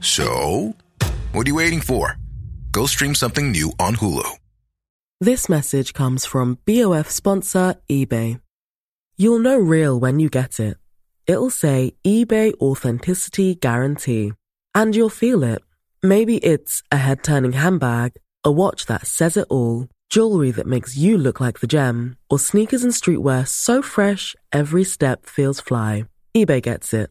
So, what are you waiting for? Go stream something new on Hulu. This message comes from BOF sponsor eBay. You'll know real when you get it. It'll say eBay Authenticity Guarantee. And you'll feel it. Maybe it's a head turning handbag, a watch that says it all, jewelry that makes you look like the gem, or sneakers and streetwear so fresh every step feels fly. eBay gets it.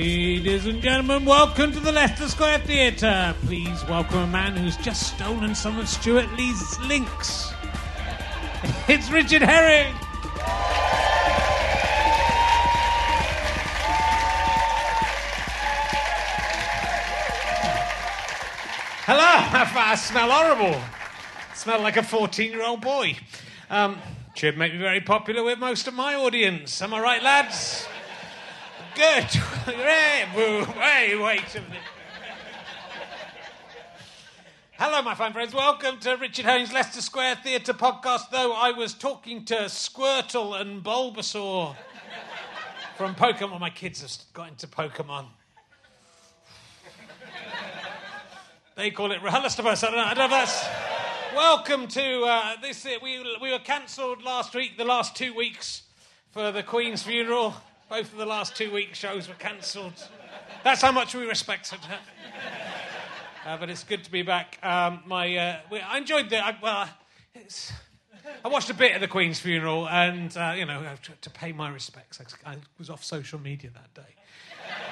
Ladies and gentlemen, welcome to the Leicester Square Theatre. Please welcome a man who's just stolen some of Stewart Lee's links. It's Richard Herring. Hello, I smell horrible. I smell like a 14 year old boy. Um, should make me very popular with most of my audience. Am I right, lads? Good. Hey, wait a minute. Hello, my fine friends. Welcome to Richard Herring's Leicester Square Theatre podcast. Though I was talking to Squirtle and Bulbasaur from Pokemon. My kids have got into Pokemon. They call it RHLSTP. I don't know. I don't know that's... Welcome to uh, this. We, we were cancelled last week, the last two weeks, for the Queen's funeral. Both of the last two week shows were cancelled. That's how much we respected her. Uh, but it's good to be back. Um, my, uh, I enjoyed the. I, well, I watched a bit of the Queen's funeral, and uh, you know, to, to, pay my respects. I, I, was off social media that day,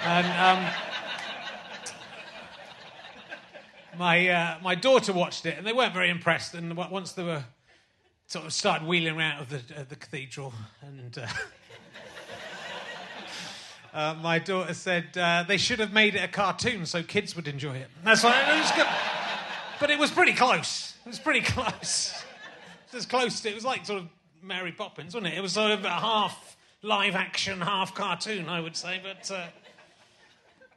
and um, my uh, my daughter watched it, and they weren't very impressed. And once they were sort of started wheeling around of the, uh, the cathedral, and uh, my daughter said uh, they should have made it a cartoon so kids would enjoy it. That's like, it. But it was pretty close. It was pretty close. It was close to, it was like sort of Mary Poppins, wasn't it? It was sort of half live action, half cartoon, I would say. But uh,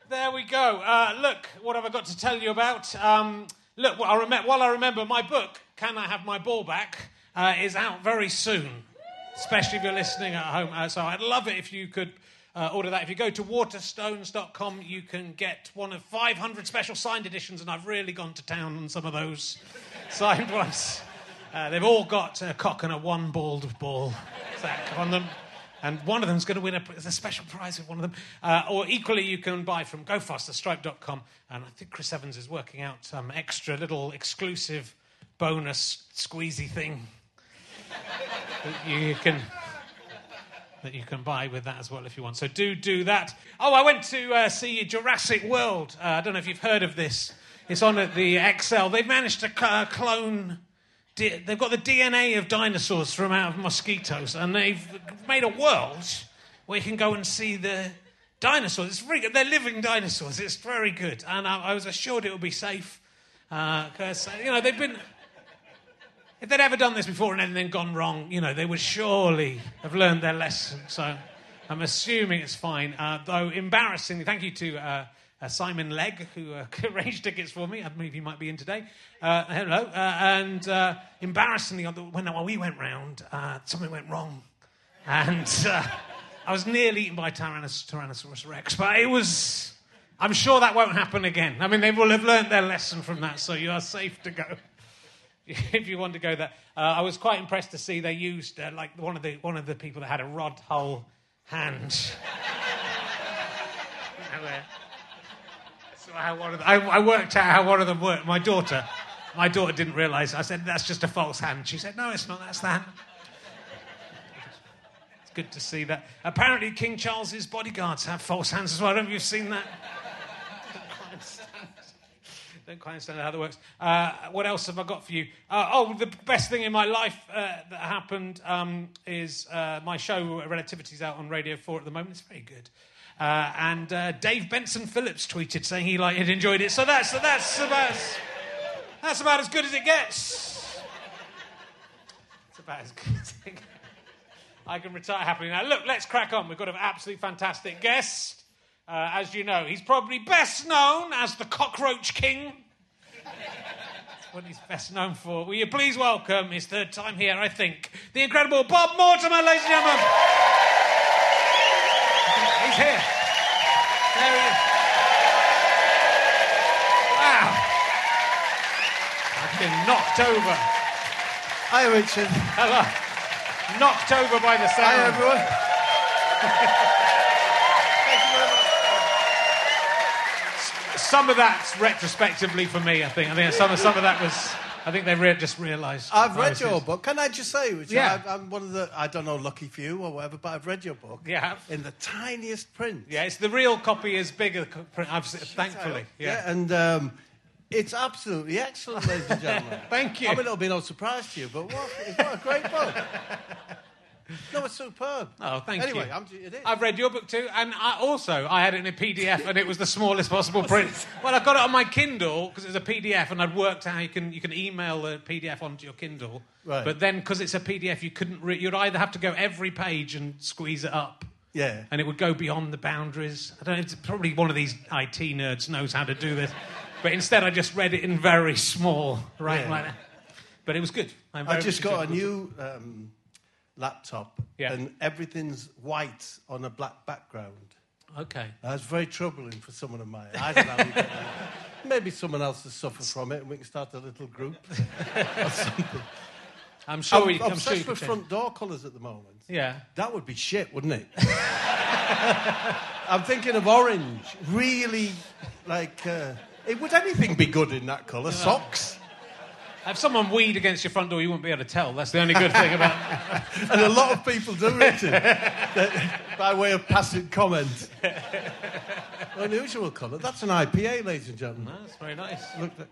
there we go. Uh, look, what have I got to tell you about? Um, look, I rem- while I remember my book, Can I Have My Ball Back, uh, is out very soon, especially if you're listening at home. Uh, so I'd love it if you could. Uh, order that. If you go to waterstones.com, you can get one of 500 special signed editions, and I've really gone to town on some of those signed ones. Uh, they've all got a cock and a one balled ball sack on them. And one of them's going to win a, a special prize with one of them. Uh, or equally, you can buy from gofasterstripe.com. And I think Chris Evans is working out some extra little exclusive bonus squeezy thing that you can that you can buy with that as well if you want. So do do that. Oh, I went to uh, see Jurassic World. Uh, I don't know if you've heard of this. It's on at the ExCeL. They've managed to uh, clone. They've got the DNA of dinosaurs from out of mosquitoes, and they've made a world where you can go and see the dinosaurs. It's very good. They're living dinosaurs. It's very good, and I, I was assured it would be safe because uh, you know they've been if they'd ever done this before and anything gone wrong, you know, they would surely have learned their lesson. So I'm assuming it's fine. Uh, though embarrassingly, thank you to uh, uh, Simon Legg, who uh, arranged tickets for me. I believe he might be in today. Uh, hello. Uh, and embarrassingly, when we went round, something went wrong. And I was nearly eaten by Tyrannos- Tyrannosaurus Rex. But it was. I'm sure that won't happen again. I mean, they will have learned their lesson from that, so you are safe to go. if you want to go there. Uh, I was quite impressed to see they used uh, like one of the one of the people that had a rod hull hand. so how one of the, I, I, worked out how one of them worked. My daughter, my daughter didn't realise. I said that's just a false hand. She said no, it's not. That's that. It's good to see that. Apparently, King Charles's bodyguards have false hands as well. I don't know if you've seen that don't quite understand how that works. Uh, what else have I got for you? Uh, oh, the best thing in my life uh, that happened um, is uh, my show Relativity's out on Radio 4 at the moment. It's very good. Uh, and uh, Dave Benson Phillips tweeted saying he like, had enjoyed it. So that's, that's, about, that's about as good as it gets. It's about as good as it gets. I can retire happily now. Look, let's crack on. We've got an absolutely fantastic guest. Uh, as you know, he's probably best known as the Cockroach King. That's what he's best known for. Will you please welcome his third time here, I think, the incredible Bob Mortimer, ladies and gentlemen. He's here. There he is. Wow. I've been knocked over. Hi, Richard. Hello. Knocked over by the sound. Hi, everyone. some of that's retrospectively for me. I think. I think some of some of that was. I think they re- just realised. I've read your just... book. Can I just say, Richard, yeah. I, am one of the. I don't know, lucky few or whatever, but I've read your book. Yeah. In the tiniest print. Yeah, it's the real copy is bigger print. I've, thankfully. Yeah. yeah and. Um, it's absolutely excellent, ladies and gentlemen. Thank you. I mean, it'll be no surprise to you, but what, what a great book. No, it's superb. Oh, thank anyway, you. Anyway, it is. I've read your book too, and I also I had it in a PDF, and it was the smallest possible print. well, I got it on my Kindle because it's a PDF, and I'd worked out how you can you can email the PDF onto your Kindle. Right. But then, because it's a PDF, you couldn't. Re- you'd either have to go every page and squeeze it up. Yeah. And it would go beyond the boundaries. I don't know. It's probably one of these IT nerds knows how to do this. But instead, I just read it in very small, right? Yeah. Like but it was good. i just got a new. Um, laptop, yeah. and everything's white on a black background. Okay. That's very troubling for someone of my I don't know. Maybe someone else has suffered from it, and we can start a little group or something. I'm sure I'm we. I'm obsessed sure with front door colours at the moment. Yeah. That would be shit, wouldn't it? I'm thinking of orange. Really, like, uh, it, would anything be good in that colour? Socks. If someone weed against your front door, you wouldn't be able to tell. That's the only good thing about and a lot of people do, Richard, by way of passive comment. Unusual colour. That's an IPA, ladies and gentlemen. That's very nice. Look at...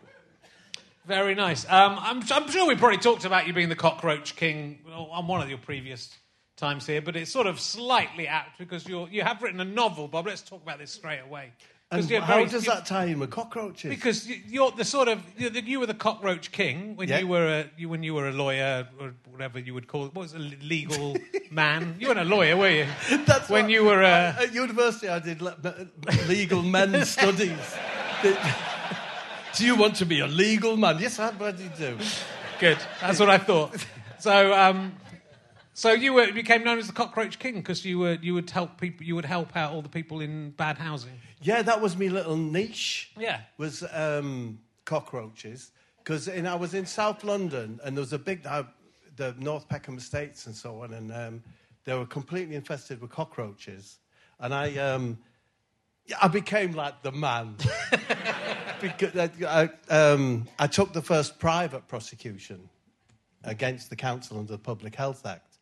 Very nice. Um, I'm, I'm, sure we probably talked about you being the cockroach king on one of your previous times here, but it's sort of slightly apt because you you have written a novel, Bob. Let's talk about this straight away. And you're how very- does that tie in with cockroaches? Because you're the sort of you you were the cockroach king when Yeah. you were a you, when you were a lawyer or whatever you would call it. What was a legal man? You weren't a lawyer, were you? That's when what- you were uh, at university. I did legal men's studies. do you want to be a legal man? Yes, I bloody do. good. That's what I thought. So um, so you were you became known as the cockroach king because you were you would help people you would help out all the people in bad housing. Yeah, that was my little niche. Yeah. was um, cockroaches because I was in South London and there was a big uh, the North Peckham Estates and so on, and um, they were completely infested with cockroaches, and I um, I became like the man. because I, I, um, I took the first private prosecution against the council under the Public Health Act,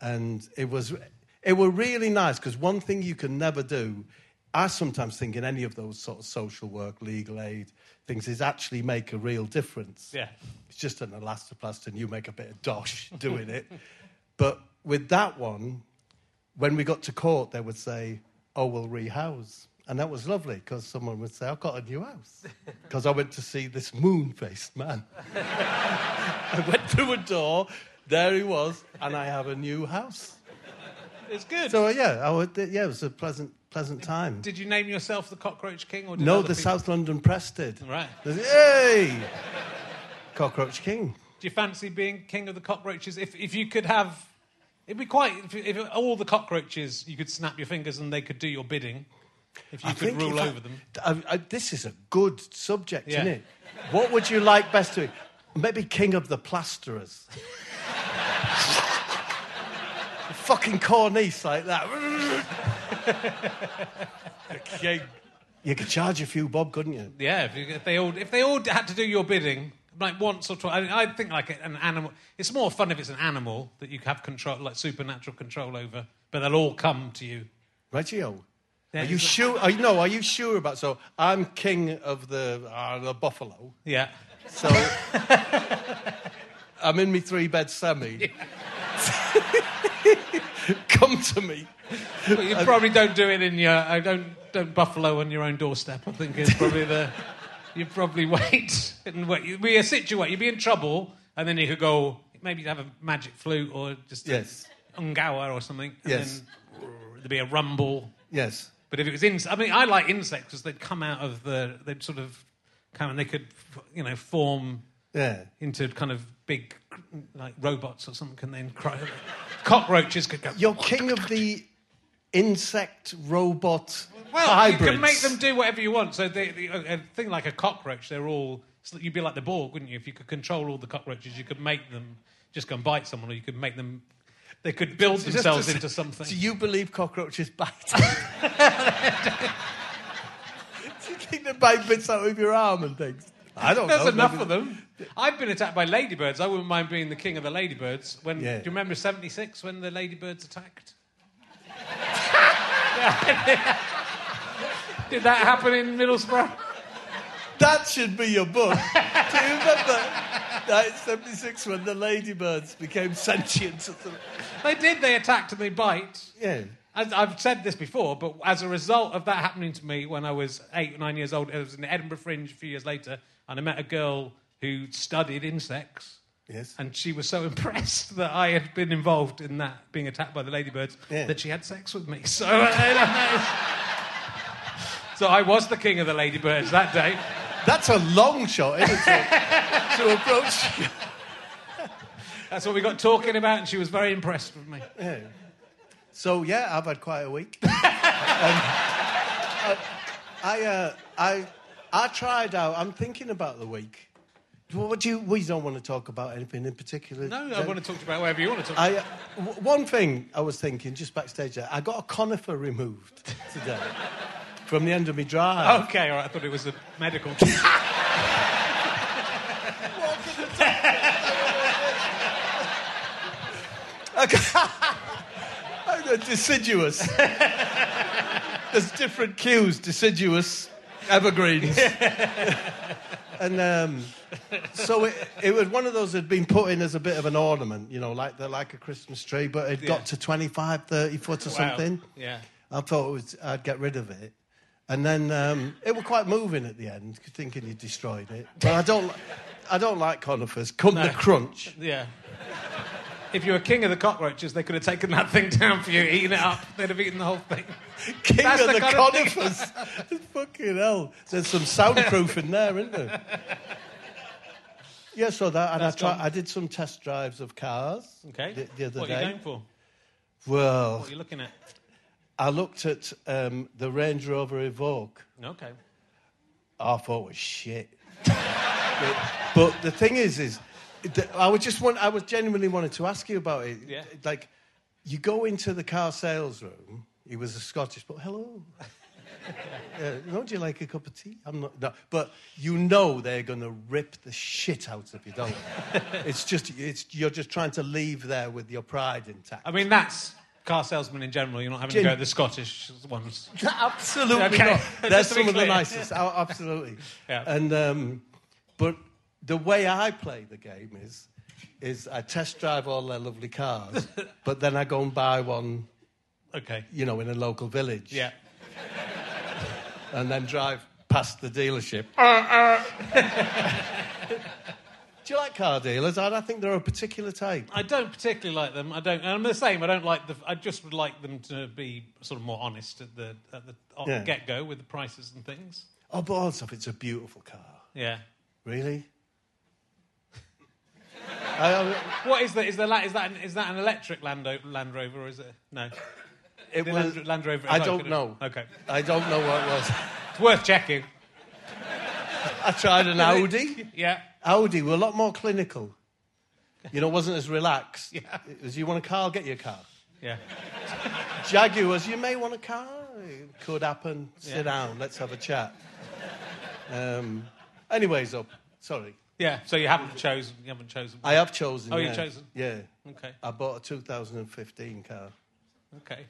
and it was it were really nice because one thing you can never do. I sometimes think in any of those sort of social work, legal aid things is actually make a real difference. Yeah. It's just an elastoplast and you make a bit of dosh doing it. But with that one, when we got to court, they would say, oh, we'll rehouse. And that was lovely because someone would say, I've got a new house. Because I went to see this moon faced man. I went through a door, there he was, and I have a new house. It's good. So, yeah, I would, yeah, it was a pleasant, pleasant time. did you name yourself the cockroach king or did No, the people- South London Press did. Right. Hey! Cockroach King. Do you fancy being king of the cockroaches? If if you could have, it'd be quite. If, if all the cockroaches, you could snap your fingers and they could do your bidding. If you I could rule if I- over them. I- I- this is a good subject, Yeah. isn't it? What would you like best to? Maybe King of the Plasterers. fucking cornice like that. King. You could charge a few bob, couldn't you? Yeah, if, you, if they all if they all had to do your bidding, like once or twice. I, mean, I think like an animal. It's more fun if it's an animal that you have control, like supernatural control over. But they'll all come to you. Reggio. Yeah, Are you sure? Are you, no, are you sure about? So I'm king of the uh, the buffalo. Yeah. So I'm in my three bed semi. Come to me. But you probably don't do it in your. I don't don't buffalo on your own doorstep. I think it's probably the. You probably wait and wait. You'd be a situation. You'd be in trouble, and then you could go. Maybe you'd have a magic flute or just a Yes. ungawa or something. And Yes. Then there'd be a rumble. Yes. But if it was insects, I mean, I like insects because they'd come out of the. They'd sort of come and they could, you know, form Yeah. into kind of big, like robots or something, and then cry. Cockroaches could go. You're king of the insect robot Well, hybrids. you can make them do whatever you want. So they, the, a, thing like a cockroach, they're all. you'd be like the Borg, wouldn't you? If you could control all the cockroaches, you could make them just go and bite someone, or you could make them. They could build Just themselves to- into something. Do you believe cockroaches bite? Do you think they bite bits out of your arm and things? I don't There's know. enough maybe- of them. I've been attacked by ladybirds. I wouldn't mind being the king of the ladybirds. When Yeah. do you remember '76 when the ladybirds attacked? Did that happen in Middlesbrough? That should be your book. Do you remember 1976 when the ladybirds became sentient? They did. They attacked and they bite. Yeah. As I've said this before, but as a result of that happening to me when I was eight or nine years old, I was in the Edinburgh Fringe a few years later, and I met a girl who studied insects. Yes. And she was so impressed that I had been involved in that, being attacked by the ladybirds, Yeah. that she had sex with me. So, uh, so I was the king of the ladybirds that day. That's a long shot, isn't it? To, to approach. That's what we got talking about, and she was very impressed with me. Yeah. So yeah, I've had quite a week. um, I, I, uh, I, I tried out. I'm thinking about the week. What do you? We don't want to talk about anything in particular. No, I want to talk about whatever you want to talk I, uh, w- one thing I was thinking just backstage there, I got a conifer removed today from the end of my drive. Okay, all right, I thought it was a medical. I got deciduous. There's different cues, deciduous, evergreens. and um, so it, it was one of those that had been put in as a bit of an ornament, you know, like the, like a Christmas tree, but it Yeah. got to 25, 30 foot or Wow. something. Yeah. I thought it was, I'd get rid of it. And then um, it was quite moving at the end, thinking you destroyed it. But I don't, I don't like conifers. Come the crunch. Yeah. If you were king of the cockroaches, they could have taken that thing down for you, eaten it up. They'd have eaten the whole thing. King That's of the the, kind of conifers. Fucking hell. There's some soundproofing there, isn't there? Yeah, so that, and I, try. I did some test drives of cars Okay. the, the other what are day. you going for? Well, What are you looking at? I looked at um, the Range Rover Evoque. Okay. I thought it was shit. but, but the thing is, is I was just want, I was genuinely wanted to ask you about it. Yeah. Like, you go into the car sales room. He was a Scottish, but hello. Yeah, don't you like a cup of tea? I'm not. No, but you know they're going to rip the shit out of you, don't they? it's just, it's you're just trying to leave there with your pride intact. I mean, that's car salesmen in general. You're not having to go to the Scottish ones. Absolutely Okay. not. They're some of the nicest. Oh, absolutely. Yeah. And um, but the way I play the game is is I test drive all their lovely cars, but then I go and buy one, Okay. you know, in a local village, Yeah. And then drive past the dealership. Uh, uh. Do you like car dealers? I, I think they're a particular type. I don't particularly like them. I don't. And I'm the same. I don't like the. I just would like them to be sort of more honest at the at the Yeah. get go with the prices and things. Oh, but also, it's a beautiful car, Yeah. really. I, I, What is that? Is there la- is that an, is that an electric Land, O- Land Rover or is it no? It The was, Land, Land Rover. I don't know. Okay. I don't know what it was. It's worth checking. I tried an Audi. Yeah. Audi were a lot more clinical. You know, wasn't as relaxed. Yeah. It was, you want a car, I'll get your car. Yeah. Jaguars, you may want a car. It could happen. Sit Yeah. down, let's have a chat. Um, anyways, up. Sorry. Yeah. So you haven't chosen. You haven't chosen. I have chosen. Oh, you've chosen? Yeah. Okay. I bought a 2015 car. Okay.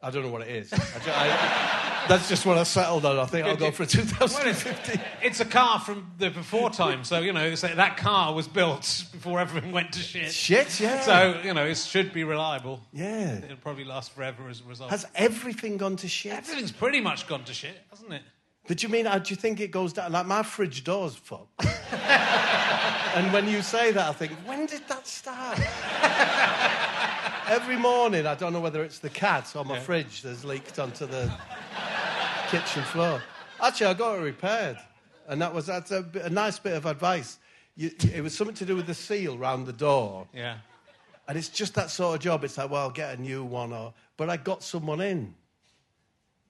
I don't know what it is. I ju- I- that's just what I settled on. I think I'll go for a 2015. It's a car from the before time, so you know that car was built before everything went to shit. Shit, yeah. So you know it should be reliable. yeah. It'll probably last forever as a result. Has everything gone to shit? Everything's pretty much gone to shit, hasn't it? But you mean, uh, do you think it goes down? Like my fridge door's fucked. and when you say that, I think, when did that start? Every morning, I don't know whether it's the cat or my Yeah. fridge that's leaked onto the kitchen floor. Actually, I got it repaired. And that was that's a, a nice bit of advice. You, it was something to do with the seal round the door. Yeah. And it's just that sort of job. It's like, well, I'll get a new one. Or, but I got someone in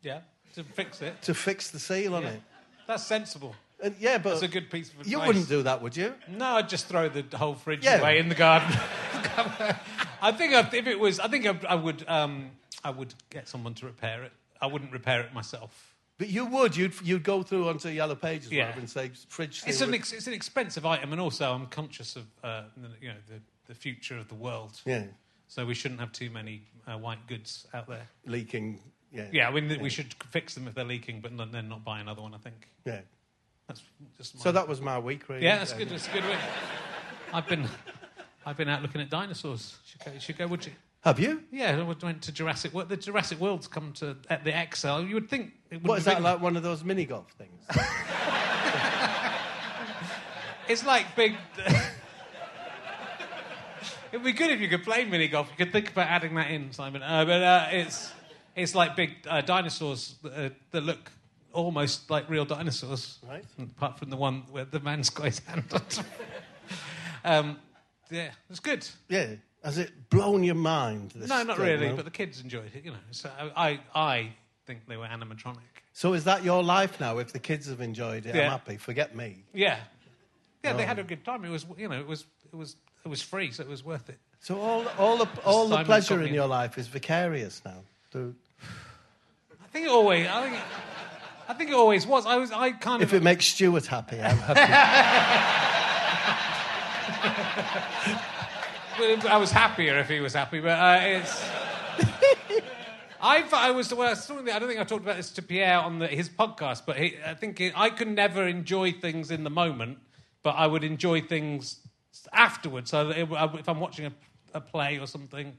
Yeah. To fix it. to fix the seal on Yeah. it. That's sensible. And yeah, but That's a good piece of advice. you wouldn't do that, would you? No, I'd just throw the whole fridge Yeah. away in the garden. I think if if it was, I think I, I would, um, I would get someone to repair it. I wouldn't repair it myself. But you would. You'd, you'd go through onto Yellow Pages Yeah. and say, fridge. It's an ex- it's an expensive item, and also I'm conscious of uh, the, you know the, the future of the world. yeah, So we shouldn't have too many uh, white goods out there. leaking. Yeah. Yeah, I mean we should fix them if they're leaking, but then not buy another one. I think Yeah. That's just my, So that was my week, really. yeah, that's good. That's a good week. I've been I've been out looking at dinosaurs. Should go, should go would you? Have you? Yeah, I went to Jurassic World. The Jurassic World's come to at the ExCeL. You would think it What is that like? One of those mini golf things? It's like big. It'd be good if you could play mini golf. You could think about adding that in, Simon. Uh, but uh, it's it's like big uh, dinosaurs that, uh, that look almost like real dinosaurs, Right. Apart from the one where the man's got his hand on. top. um, yeah, it's good. yeah. Has it blown your mind? This No, not really, but the kids enjoyed it. You know, so I I think they were animatronic. So is that your life now? If the kids have enjoyed it, I'm happy. Forget me. Yeah, yeah, they Oh. had a good time. It was you know it was it was it was free, so it was worth it. So all, all the all the pleasure in your life is vicarious now. So I think it always. I think. It, I think it always was. I was. I kind of. if it makes Stewart happy, I'm happy. I was happier if he was happy, but uh, it's. I, I was well, something I don't think I talked about this to Pierre on the, his podcast, but he, I think it, I could never enjoy things in the moment, but I would enjoy things afterwards. So it, if I'm watching a, a play or something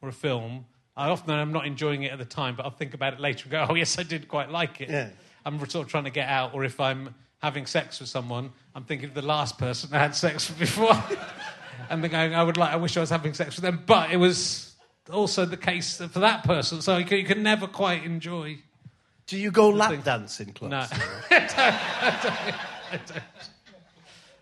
or a film, I often am not enjoying it at the time, but I'll think about it later and go, "Oh yes, I did quite like it." Yeah. I'm sort of trying to get out, or if I'm having sex with someone, I'm thinking of the last person I had sex with before, and then going, "I would like, I wish I was having sex with them," but it was also the case for that person, so you can, you can never quite enjoy. Do you go lap thing- dancing clubs? No, I don't. I don't. I don't.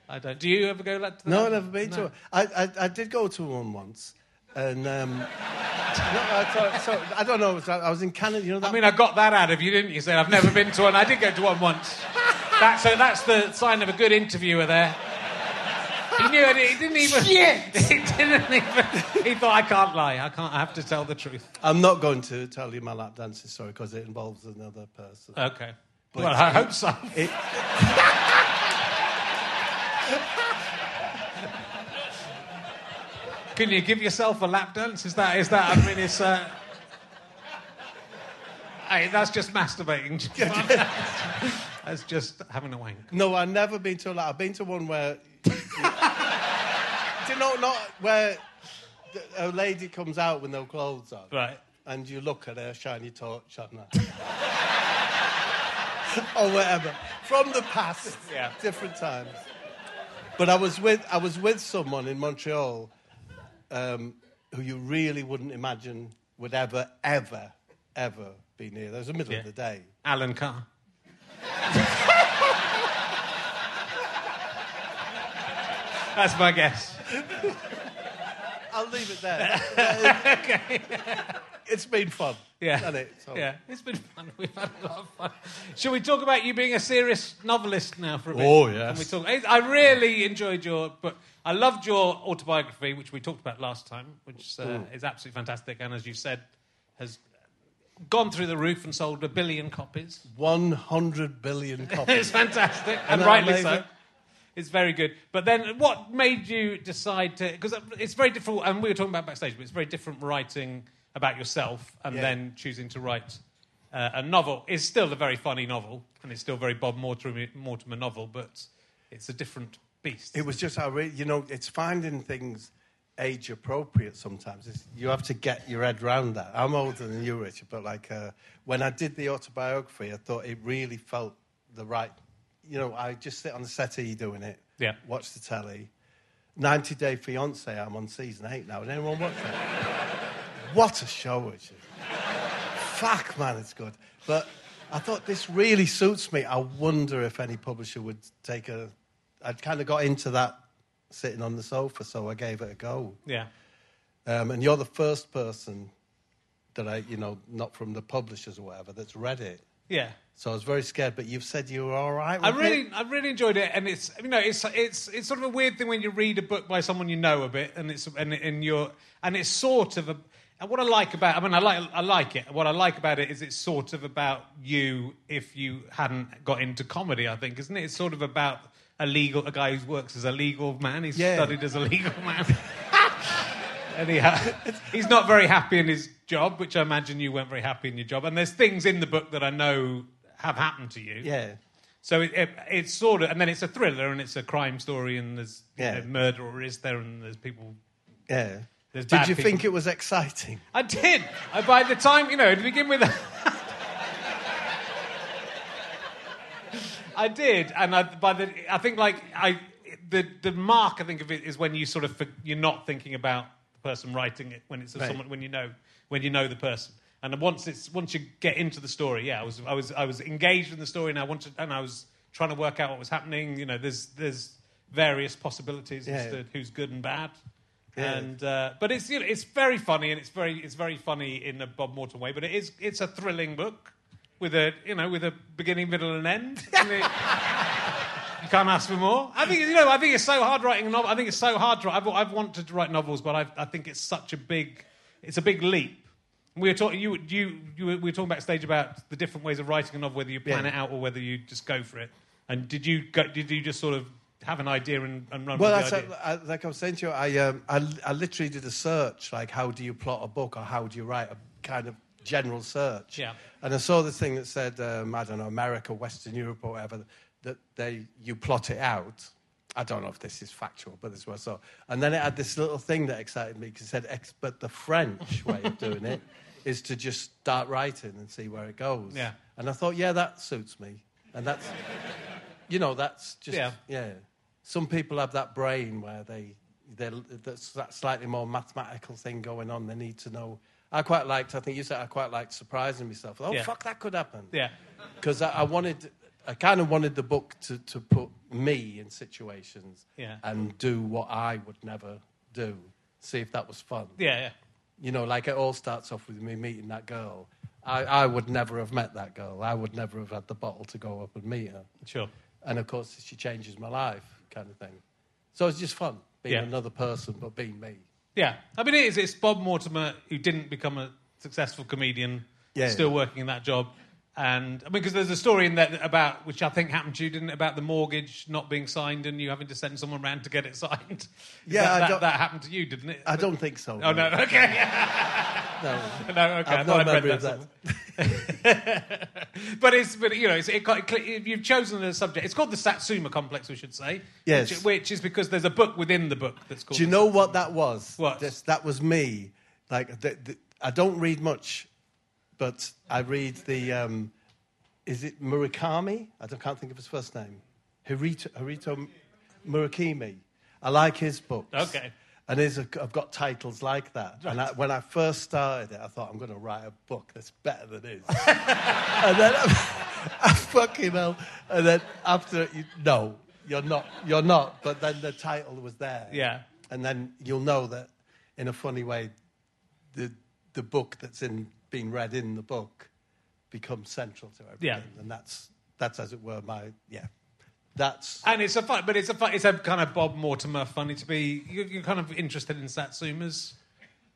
I don't. Do you ever go like to No. I've never been to No. it. I, I, I did go to one once, and um, no, I, thought- so, I don't know. I was in Canada. You know that I mean, I got that out of you, didn't you? Say I've never been to one. I did go to one once. That, so that's the sign of a good interviewer there. He knew it. He didn't even. Shit. He didn't even. He thought I can't lie. I can't. I have to tell the truth. I'm not going to tell you my lap dancing story because it involves another person. Okay. But well, it's- I hope so. It, Can you give yourself a lap dance? Is that? Is that? I mean, it's. Uh... Hey, that's just masturbating. that's just having a wank. no, I've never been to a lap. I've been to one where. do you know not where a lady comes out with no clothes on, Right. and you look at her, shiny torch on her. or whatever. From the past, Yeah. different times. But I was with I was with someone in Montreal um, who you really wouldn't imagine would ever, ever, ever be near. There was the middle Yeah. of the day. Alan Carr. That's my guess. I'll leave it there. Okay. It's been fun. Yeah. hasn't it? So- Yeah, it's been fun. We've had a lot of fun. Shall we talk about you being a serious novelist now for a bit? Oh, yes. Can we talk? I really enjoyed your book. I loved your autobiography, which we talked about last time, which uh, is absolutely fantastic, and as you said, has gone through the roof and sold a billion copies. 100 billion copies. it's fantastic, and rightly so. It's very good. But then, what made you decide to? Because it's very different, and we were talking about backstage, but it's very different writing about yourself and Yeah. then choosing to write uh, a novel. is still a very funny novel, and it's still very Bob Mortimer, Mortimer novel, but it's a different beast. It was just how, you know, it's finding things age appropriate sometimes. It's, you have to get your head round that. I'm older than you, Richard, but like uh, when I did the autobiography, I thought it really felt the right. You know, I just sit on the settee doing it, Yeah. watch the telly. 90 Day Fiance, I'm on season eight now. Did anyone watch that? What a show, Richard. Fuck, man, it's good. But I thought this really suits me. I wonder if any publisher would take a. I'd kind of got into that sitting on the sofa, so I gave it a go. yeah. Um, and you're the first person that I, you know, not from the publishers or whatever, that's read it. Yeah. So I was very scared, but you've said you were all right. I really, it? I really enjoyed it, and it's you know, it's it's it's sort of a weird thing when you read a book by someone you know a bit, and it's and and you're and it's sort of a. And what I like about, I mean, I like I like it. What I like about it is it's sort of about you if you hadn't got into comedy. I think, isn't it? It's sort of about a legal, a guy who works as a legal man. He's Yeah. studied as a legal man. And Anyhow, he's not very happy in his job, which I imagine you weren't very happy in your job. And there's things in the book that I know have happened to you. Yeah. So it, it, it's sort of, and then it's a thriller and it's a crime story and there's you Yeah. know, murder or is there and there's people. Yeah. There's Did you people. think it was exciting? I did. I, by the time, you know, to begin with, I did, and I, by the, I think like I, the the mark I think of it is when you sort of for, you're not thinking about the person writing it when it's Right. someone when you know when you know the person. And once it's once you get into the story, yeah, I was I was I was engaged in the story, and I wanted and I was trying to work out what was happening. You know, there's there's various possibilities as to who's good and bad. Yeah. And uh, but it's you know, it's very funny and it's very it's very funny in a Bob Mortimer way. But it is it's a thrilling book with a you know with a beginning, middle, and end. And it- you can't ask for more. I think you know I think it's so hard writing a novel. I think it's so hard to write. I've, I've wanted to write novels, but I've, I think it's such a big it's a big leap. We were talking you you, you were, we were talking backstage about the different ways of writing a novel, whether you plan Yeah. it out or whether you just go for it. And did you go, did you just sort of have an idea and, and run Well, with the idea? a, I, like I was saying to you, I, um, I, I literally did a search, like how do you plot a book or how do you write a kind of general search. Yeah. And I saw this thing that said, um, I don't know, America, Western Europe, or whatever, that they you plot it out. I don't know if this is factual, but this is what I saw. And then it had this little thing that excited me because it said, ex- but the French way of doing it is to just start writing and see where it goes. Yeah. And I thought, yeah, that suits me, and that's, you know, that's just Yeah. yeah. Some people have that brain where they they that's that slightly more mathematical thing going on. They need to know. I quite liked. I think you said I quite liked surprising myself. Oh Yeah. fuck, that could happen. Yeah. Because I, I wanted, I kind of wanted the book to, to put me in situations Yeah. and do what I would never do. See if that was fun. Yeah, yeah. You know, like it all starts off with me meeting that girl. I, I would never have met that girl. I would never have had the bottle to go up and meet her. Sure. And of course, she changes my life, kind of thing. So it's just fun being Yeah. another person, but being me. Yeah, I mean, it is. It's Bob Mortimer who didn't become a successful comedian, Yeah. still working in that job. And I mean, because there's a story in that about which I think happened to you, didn't it? About the mortgage not being signed and you having to send someone round to get it signed. Yeah, that, I that, that happened to you, didn't it? I don't think so. Oh no, okay, no. no, okay. I I've no I'd read memory that of that. but it's, but you know, it's, it, quite- you've chosen a subject. It's called the Satsuma complex, we should say. Yes. which, which is because there's a book within the book that's called. Do you know Satsuma. what that was? What? This, that was me. Like, the, the, I don't read much, but I read the. Um, is it Murakami? I don't, can't think of his first name. Hirito, Hirito Murakami. I like his books. Okay. And his, I've got titles like that. And I, when I first started it, I thought, I'm going to write a book that's better than his. and then I, fucking hell. And then after, you, no, you're not. You're not. But then the title was there. Yeah. And then you'll know that, in a funny way, the the book that's in being read in the book becomes central to everything. Yeah. And that's that's as it were my yeah. That's And it's a fun, but it's a fun, it's a kind of Bob Mortimer funny to be. You're, you're kind of interested in Satsumas.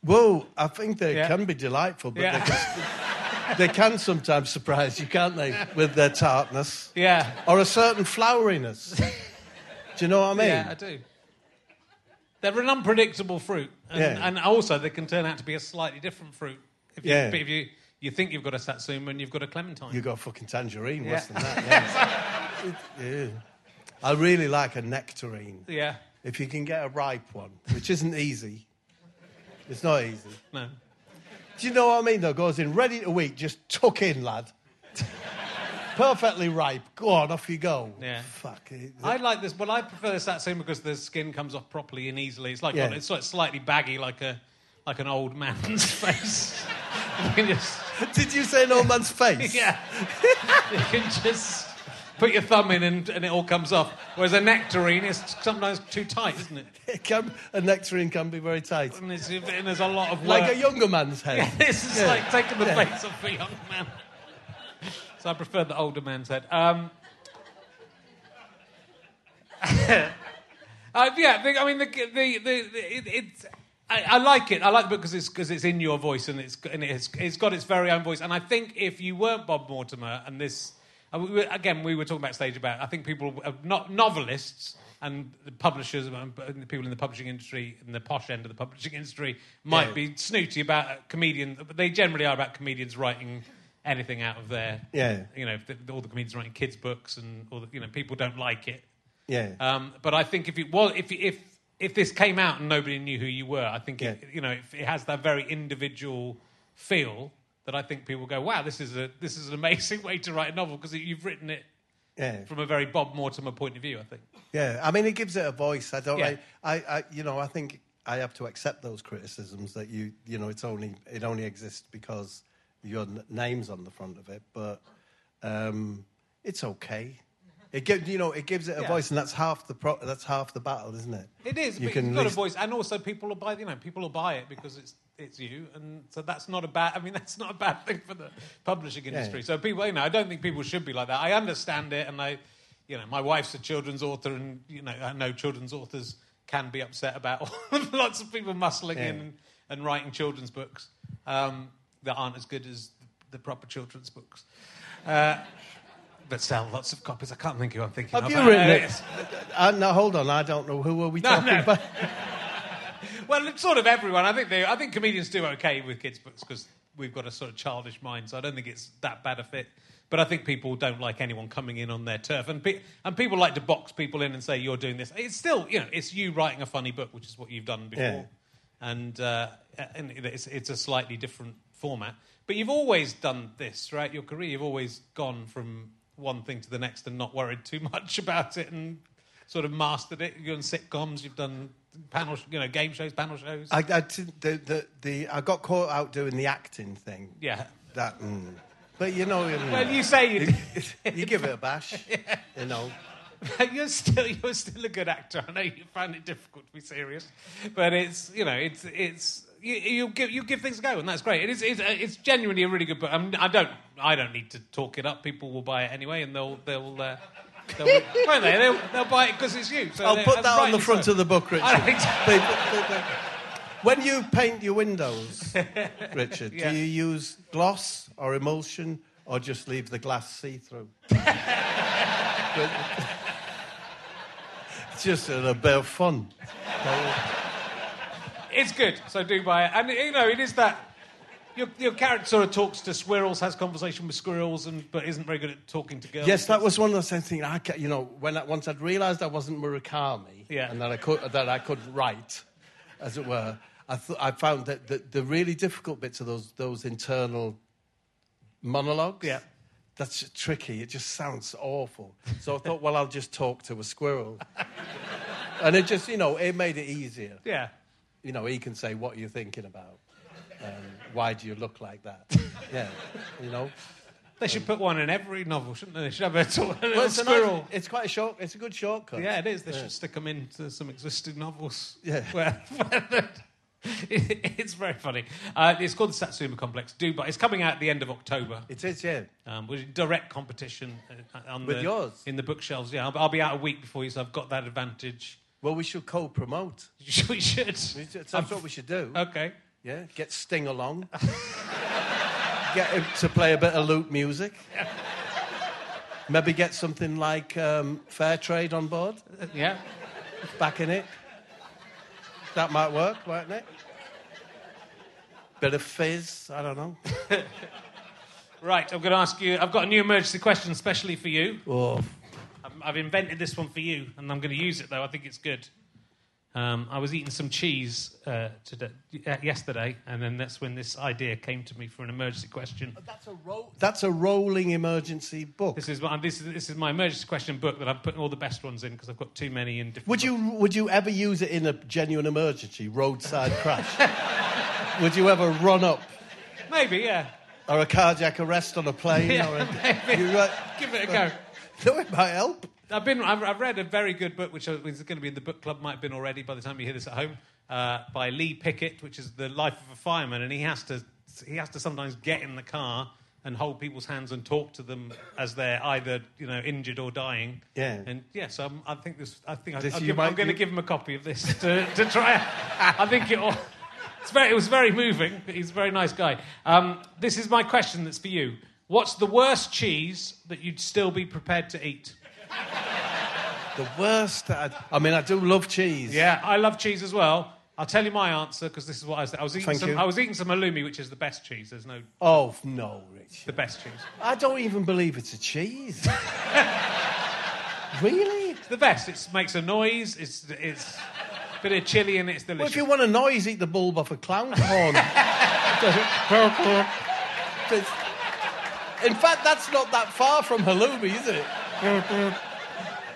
well, I think they Yeah. can be delightful, but Yeah. they, can, they can sometimes surprise you, can't they, with their tartness Yeah, or a certain floweriness. Do you know what I mean? yeah, I do. They're an unpredictable fruit, and, Yeah. and also they can turn out to be a slightly different fruit. If you, Yeah. if you you think you've got a Satsuma and you've got a clementine. You've got a fucking tangerine, Yeah. worse than that. Yeah. yeah. I really like a nectarine. yeah, If you can get a ripe one, which isn't easy. It's not easy. no. Do you know what I mean, though? Goes in ready to eat, just tuck in, lad. Perfectly ripe. Go on, off you go. Yeah. Fuck it. I like this. Well, I prefer the Satsuma because the skin comes off properly and easily. It's like Yeah. it's of slightly baggy, like a like an old man's face. you can just Did you say an old man's face? yeah, you can just put your thumb in and, and it all comes off. Whereas a nectarine is sometimes too tight, isn't it? It can, a nectarine can be very tight. And, it's, and there's a lot of work. Like a younger man's head. this is Yeah. like taking the Yeah. face off a young man. So I prefer the older man's head. Um, uh, yeah, I I mean the the, the, the it, it's. I, I like it. I like the book because it's because it's in your voice and it's and it's it's got its very own voice. And I think if you weren't Bob Mortimer and this, and we again, we were talking backstage about. I think people, uh, not novelists and the publishers and the people in the publishing industry and the posh end of the publishing industry might Yeah. be snooty about comedians. But they generally are about comedians writing anything out of their. Yeah. You know, all the comedians writing kids' books and all the, you know people don't like it. Yeah. Um, but I think if it was, if if if this came out and nobody knew who you were, I think it, Yeah. you know if it has that very individual feel that I think people go, wow, this is a this is an amazing way to write a novel because you've written it yeah. from a very Bob Mortimer point of view. I think. Yeah, I mean, it gives it a voice. I don't Yeah. I, I, you know, I think I have to accept those criticisms that you, you know, it's only it only exists because your n- name's on the front of it. But um, it's okay. It gives, you know, it gives it a Yeah. voice, and that's half the pro- that's half the battle, isn't it? It is, You but can you've got a voice, and also people will buy. You know, people will buy it because it's it's you, and so that's not a bad. I mean, that's not a bad thing for the publishing industry. So people, you know, I don't think people should be like that. I understand it, and I, you know, my wife's a children's author, and you know, I know children's authors can be upset about lots of people muscling Yeah. in and writing children's books um, that aren't as good as the proper children's books. Uh, but sell lots of copies. I can't think who I'm thinking Have of. you Uh, written it? Uh, no, hold on. I don't know who are we No, talking no. about. Well, it's sort of everyone. I think they, I think comedians do okay with kids' books because we've got a sort of childish mind. So I don't think it's that bad a fit. But I think people don't like anyone coming in on their turf, and pe- and people like to box people in and say you're doing this. It's still, you know, it's you writing a funny book, which is what you've done before, Yeah. and uh, and it's it's a slightly different format. But you've always done this throughout your career. You've always gone from one thing to the next and not worried too much about it and sort of mastered it. You've done sitcoms, you've done panel, you know, game shows, panel shows. I, I, t- the, the, the, I got caught out doing the acting thing. yeah. That, mm. But you know, you, Well, you say you, you give it a bash. You know. you're still you're still a good actor. I know you find it difficult to be serious, but it's you know it's it's you, you give you give things a go, and that's great. It is it's, it's genuinely a really good book. I, mean, I don't I don't need to talk it up. People will buy it anyway, and they'll they'll. Uh, They'll, won't they? They'll, they'll buy it because it's you. So I'll put that on the front so. of the book, Richard. I think so. People- people- when you paint your windows, Richard, Yeah. do you use gloss or emulsion or just leave the glass see through? it's just a bit of fun. It's good, so do buy it. And you know, it is that your, your character sort of talks to squirrels, has conversation with squirrels, and but isn't very good at talking to girls. Yes, that was one of those things. I, ca- you know, when I, once I'd realised I wasn't Murakami, Yeah. and that I could that I could write, as it were, I th- I found that the, the really difficult bits of those those internal monologues. Yeah. That's tricky. It just sounds awful. So I thought, well, I'll just talk to a squirrel, and it just, you know, it made it easier. Yeah. You know, he can say, "What are you thinking about? Um, why do you look like that?" Yeah, you know. They should put one in every novel, shouldn't they? They should have a, sort a little Well, it's, a nice- squirrel. it's quite a short. It's a good shortcut. Yeah, it is. They should stick them into some existing novels. Yeah. Where, where it's very funny. Uh, it's called the Satsuma Complex. Do, but it's coming out at the end of October. It is, yeah. Um, with direct competition uh, on With the, yours? in the bookshelves. Yeah, I'll, I'll be out a week before you, so I've got that advantage. Well, we should co-promote. we should. We should- That's what we should do. Okay. Yeah, get Sting along. get him to play a bit of lute music. Maybe get something like um, Fair Trade on board, Uh, Yeah. back in it. That might work, mightn't it? Bit of fizz, I don't know. Right. I'm going to ask you. I've got a new emergency question, especially for you. Oh, I've, I've invented this one for you, and I'm going to use it though. I think it's good. Um, I was eating some cheese uh, today, uh, yesterday, and then that's when this idea came to me for an emergency question. that's a ro- That's a rolling emergency book. This is my this is, this is my emergency question book that I'm putting all the best ones in because I've got too many in different. Would you would you ever use it in a genuine emergency, roadside crash? would you ever run up Maybe, yeah. or a cardiac arrest on a plane? Yeah, or a, maybe. You, uh, Give it a go. no, it might help. I've been. I've, I've read a very good book, which is going to be in the book club. Might have been already by the time you hear this at home, uh, by Lee Pickett, which is the life of a fireman, and he has to. He has to sometimes get in the car and hold people's hands and talk to them as they're either you know injured or dying. Yeah. And yes, yeah, so I think this. I think I, This I'll you give, might I'm going to give him a copy of this to, to try. I think it. It's very, it was very moving. He's a very nice guy. Um, this is my question. That's for you. What's the worst cheese that you'd still be prepared to eat? The worst. I, I mean, I do love cheese. Yeah, I love cheese as well. I'll tell you my answer because this is what I was. I was eating Thank some. you. I was eating some halloumi, which is the best cheese. There's no Oh no, Rich. the best cheese. I don't even believe it's a cheese. really? It's the best. It makes a noise. It's it's a bit of chili and it's delicious. Well, if you want a noise, eat the bulb off a clown's horn. It's- In fact, that's not that far from halloumi, is it?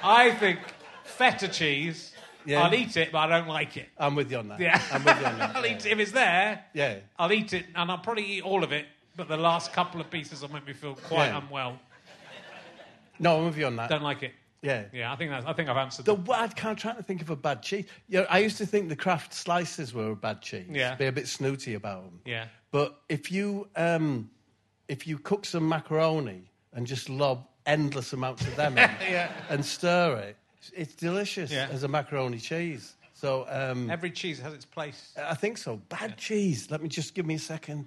I think feta cheese. Yeah. I'll eat it, but I don't like it. I'm with you on that. Yeah, I'm with you on that. I'll yeah. eat it if it's there. Yeah. I'll eat it, and I'll probably eat all of it. But the last couple of pieces will make me feel quite Yeah. unwell. No, I'm with you on that. Don't like it. Yeah. Yeah, I think that's. I think I've answered. The them. I can't try to think of a bad cheese. You know, I used to think the Kraft slices were a bad cheese. Yeah. Be a bit snooty about them. Yeah. But if you um, if you cook some macaroni and just lob endless amounts of them in Yeah. and stir it, it's delicious Yeah. as a macaroni cheese. So um, Every cheese has its place. I think so. Bad cheese. Let me just give me a second.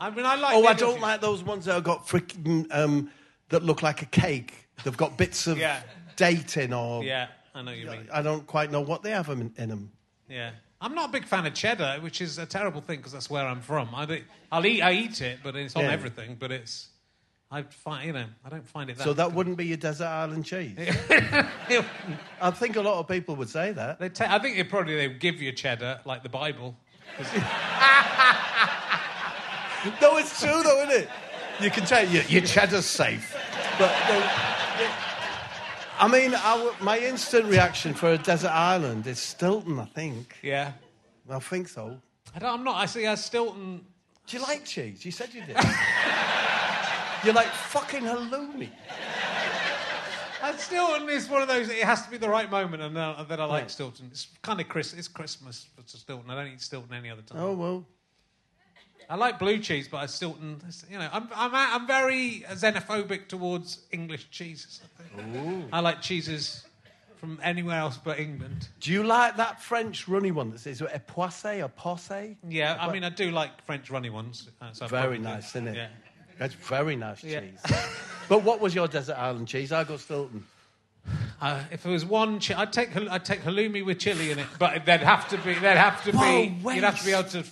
I mean, I like. Oh, I don't cheese. like those ones that have got freaking um, that look like a cake. They've got bits of Yeah. date in, or Yeah, I know you mean. I don't quite know what they have in, in them. Yeah. I'm not a big fan of cheddar, which is a terrible thing because that's where I'm from. I I'll eat, I eat it, but it's on Yeah. everything. But it's, I find, you know, I don't find it that. So that wouldn't be your desert island cheese. I think a lot of people would say that. they ta- I think they probably they give you cheddar like the Bible. no, it's true though, isn't it? You can tell your, your cheddar's safe. But the, I mean, my instant reaction for a desert island is Stilton, I think. Yeah. I think so. I don't, I'm not. I see. Uh, Stilton. Do you like cheese? You said you did. You're like fucking halloumi. Uh, Stilton is one of those. It has to be the right moment, and uh, then I like. Stilton. It's kind of Chris. It's Christmas for Stilton. I don't eat Stilton any other time. Oh well. I like blue cheese, but I Stilton. You know, I'm I'm I'm very xenophobic towards English cheeses. I, think. I like cheeses from anywhere else but England. Do you like that French runny one that says a poissé or posse? Yeah, I mean, I do like French runny ones. uh, so Very do. nice, isn't it? Yeah. That's very nice Yeah. cheese. but what was your desert island cheese? I got Stilton. Uh, if it was one, chi- I'd take I'd take halloumi with chili in it, but there'd have to be there'd have to Whoa, be you'd have to be able to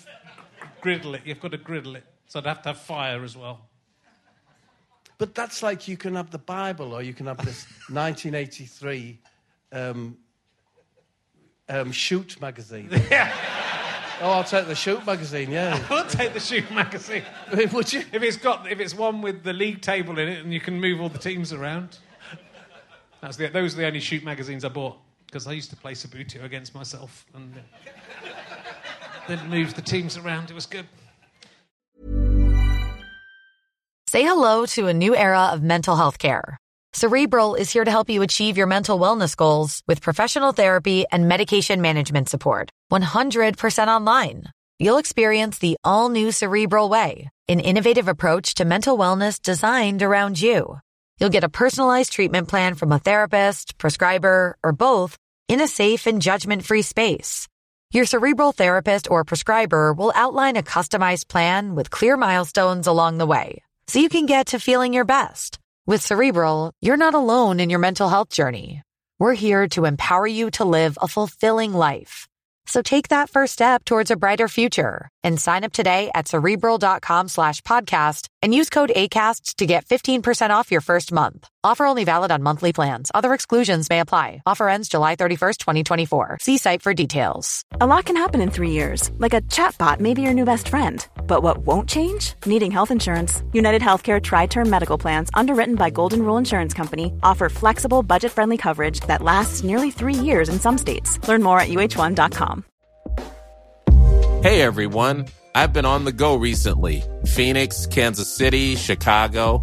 griddle it. You've got to griddle it, so I'd have to have fire as well. But that's like you can have the Bible or you can have this 1983 um, um, Shoot magazine. Yeah, Oh, I'll take the Shoot magazine, yeah. I'll take the shoot magazine Would you? if it's got if it's one with the league table in it and you can move all the teams around. That's the, those are the only shoot magazines I bought because I used to play Subbuteo against myself and uh, then moved the teams around. It was good. Say hello to a new era of mental health care. Cerebral is here to help you achieve your mental wellness goals with professional therapy and medication management support. 100% online. You'll experience the all new Cerebral Way, an innovative approach to mental wellness designed around you. You'll get a personalized treatment plan from a therapist, prescriber, or both in a safe and judgment free space. Your cerebral therapist or prescriber will outline a customized plan with clear milestones along the way so you can get to feeling your best. With Cerebral, you're not alone in your mental health journey. We're here to empower you to live a fulfilling life. So take that first step towards a brighter future and sign up today at cerebral.com slash podcast and use code ACAST to get 15% off your first month. Offer only valid on monthly plans. Other exclusions may apply. Offer ends July 31st, 2024. See site for details. A lot can happen in three years, like a chatbot may be your new best friend. But what won't change? Needing health insurance. United Healthcare TriTerm Medical Plans, underwritten by Golden Rule Insurance Company, offer flexible, budget friendly coverage that lasts nearly three years in some states. Learn more at uhone.com. Hey everyone, I've been on the go recently Phoenix, Kansas City, Chicago.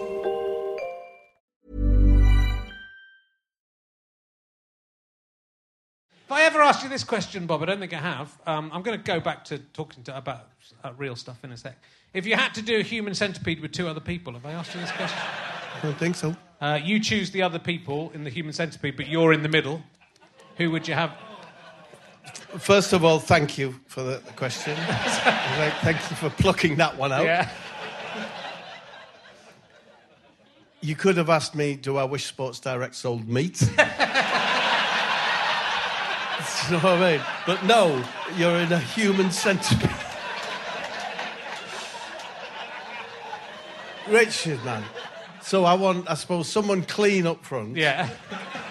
If I ever asked you this question, Bob, I don't think I have. Um, I'm going to go back to talking to, about uh, real stuff in a sec. If you had to do a human centipede with two other people, have I asked you this question? I don't think so. Uh, you choose the other people in the human centipede, but you're in the middle. Who would you have? First of all, thank you for the, the question. Like, thank you for plucking that one out. Yeah. You could have asked me, do I wish Sports Direct sold meat? you know what I mean? But no, you're in a human centipede. Richard, man. So I want, I suppose, someone clean up front. Yeah.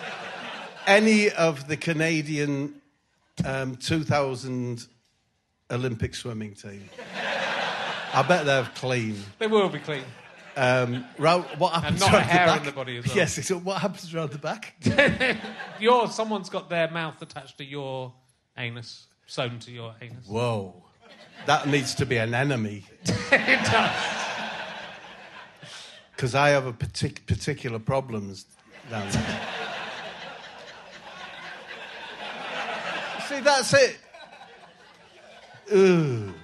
Any of the Canadian um, 2000 Olympic swimming team. I bet they're clean. They will be clean. Um, round, what happens not a hair the back? the body as well. Yes, so what happens around the back? Your, someone's got their mouth attached to your anus, sewn to your anus. Whoa. That needs to be an enemy. it does. Because I have a partic- particular problems down there. See, that's it. Ugh.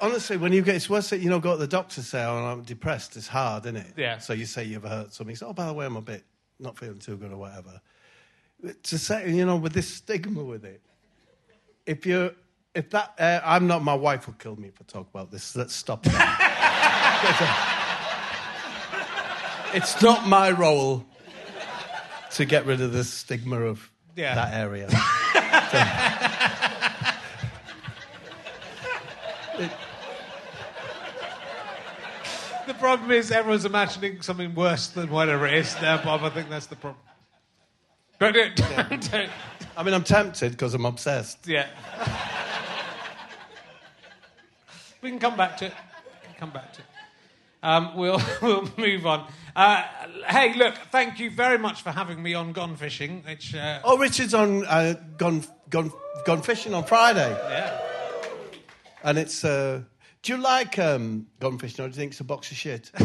Honestly, when you get, it's worse that you know, go to the doctor say, "Oh, I'm depressed." It's hard, isn't it? Yeah. So you say you've hurt something. So, oh, by the way, I'm a bit not feeling too good or whatever. To say, you know, with this stigma with it, if you're, if that, uh, I'm not. My wife will kill me if I talk about this. Let's stop that. it's not my role to get rid of the stigma of Yeah. that area. The problem is everyone's imagining something worse than whatever it is there, Bob. I think that's the problem. But don't, don't, I mean, I'm tempted because I'm obsessed. yeah. we can come back to it. We can come back to it. Um, we'll we'll move on. Uh, hey, look, thank you very much for having me on Gone Fishing. Which uh, Oh, Richard's on uh, gone gone gone fishing on Friday, yeah, and it's. Uh, do you like um, gone fishing, or do you think it's a box of shit?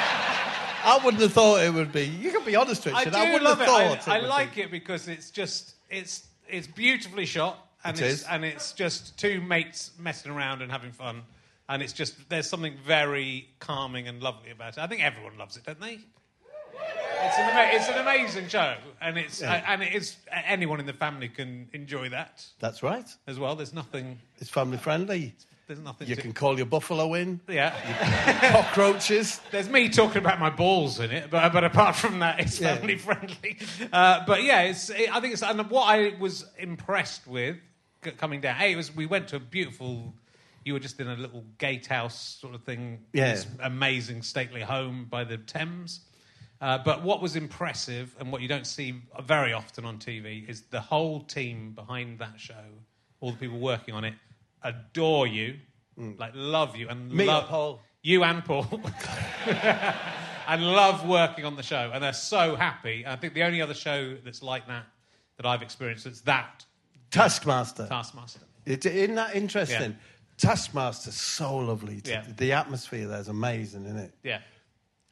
I wouldn't have thought it would be. You can be honest, I Richard. do wouldn't love have it. thought I, I like be. it because it's just it's it's beautifully shot and It it's is. and it's just two mates messing around and having fun. And it's just there's something very calming and lovely about it. I think everyone loves it, don't they? It's an, ama- it's an amazing show, and it's Yeah. and it is anyone in the family can enjoy that That's right. as well. There's nothing. It's family friendly. There's nothing. You to, can call your buffalo in, yeah. cockroaches. There's me talking about my balls in it, but but apart from that, it's Yeah. family friendly. Uh, but yeah, it's it, I think it's and what I was impressed with coming down. Hey, it was we went to a beautiful. You were just in a little gatehouse sort of thing. Yeah. This amazing stately home by the Thames. Uh, but what was impressive and what you don't see very often on TV is the whole team behind that show, all the people working on it, adore you, like love you and Mm. Me love Paul? you and Paul. and love working on the show, and they're so happy. And I think the only other show that's like that that I've experienced is that Taskmaster. Taskmaster. It, isn't that interesting? Yeah. Taskmaster's so lovely. Yeah. The atmosphere there's amazing, isn't it? Yeah,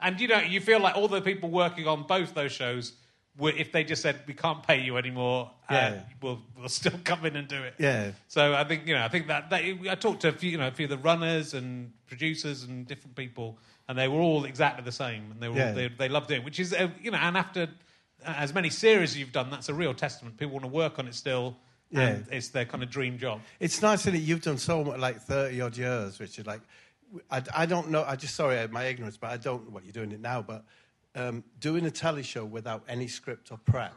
and you know, you feel like all the people working on both those shows, if they just said we can't pay you anymore, uh, Yeah. we'll we'll still come in and do it. Yeah. So I think you know, I think that, that I talked to a few, you know, a few of the runners and producers and different people, and they were all exactly the same, and they were Yeah. all, they, they loved it, which is uh, you know, and after uh, as many series you've done, that's a real testament. People want to work on it still, and Yeah. it's their kind of dream job. It's nice that you've done so much, like 30 odd years, Richard. Like, I, I don't know, I just, sorry, my ignorance, but I don't know what you're doing it now, but um, doing a telly show without any script or prep,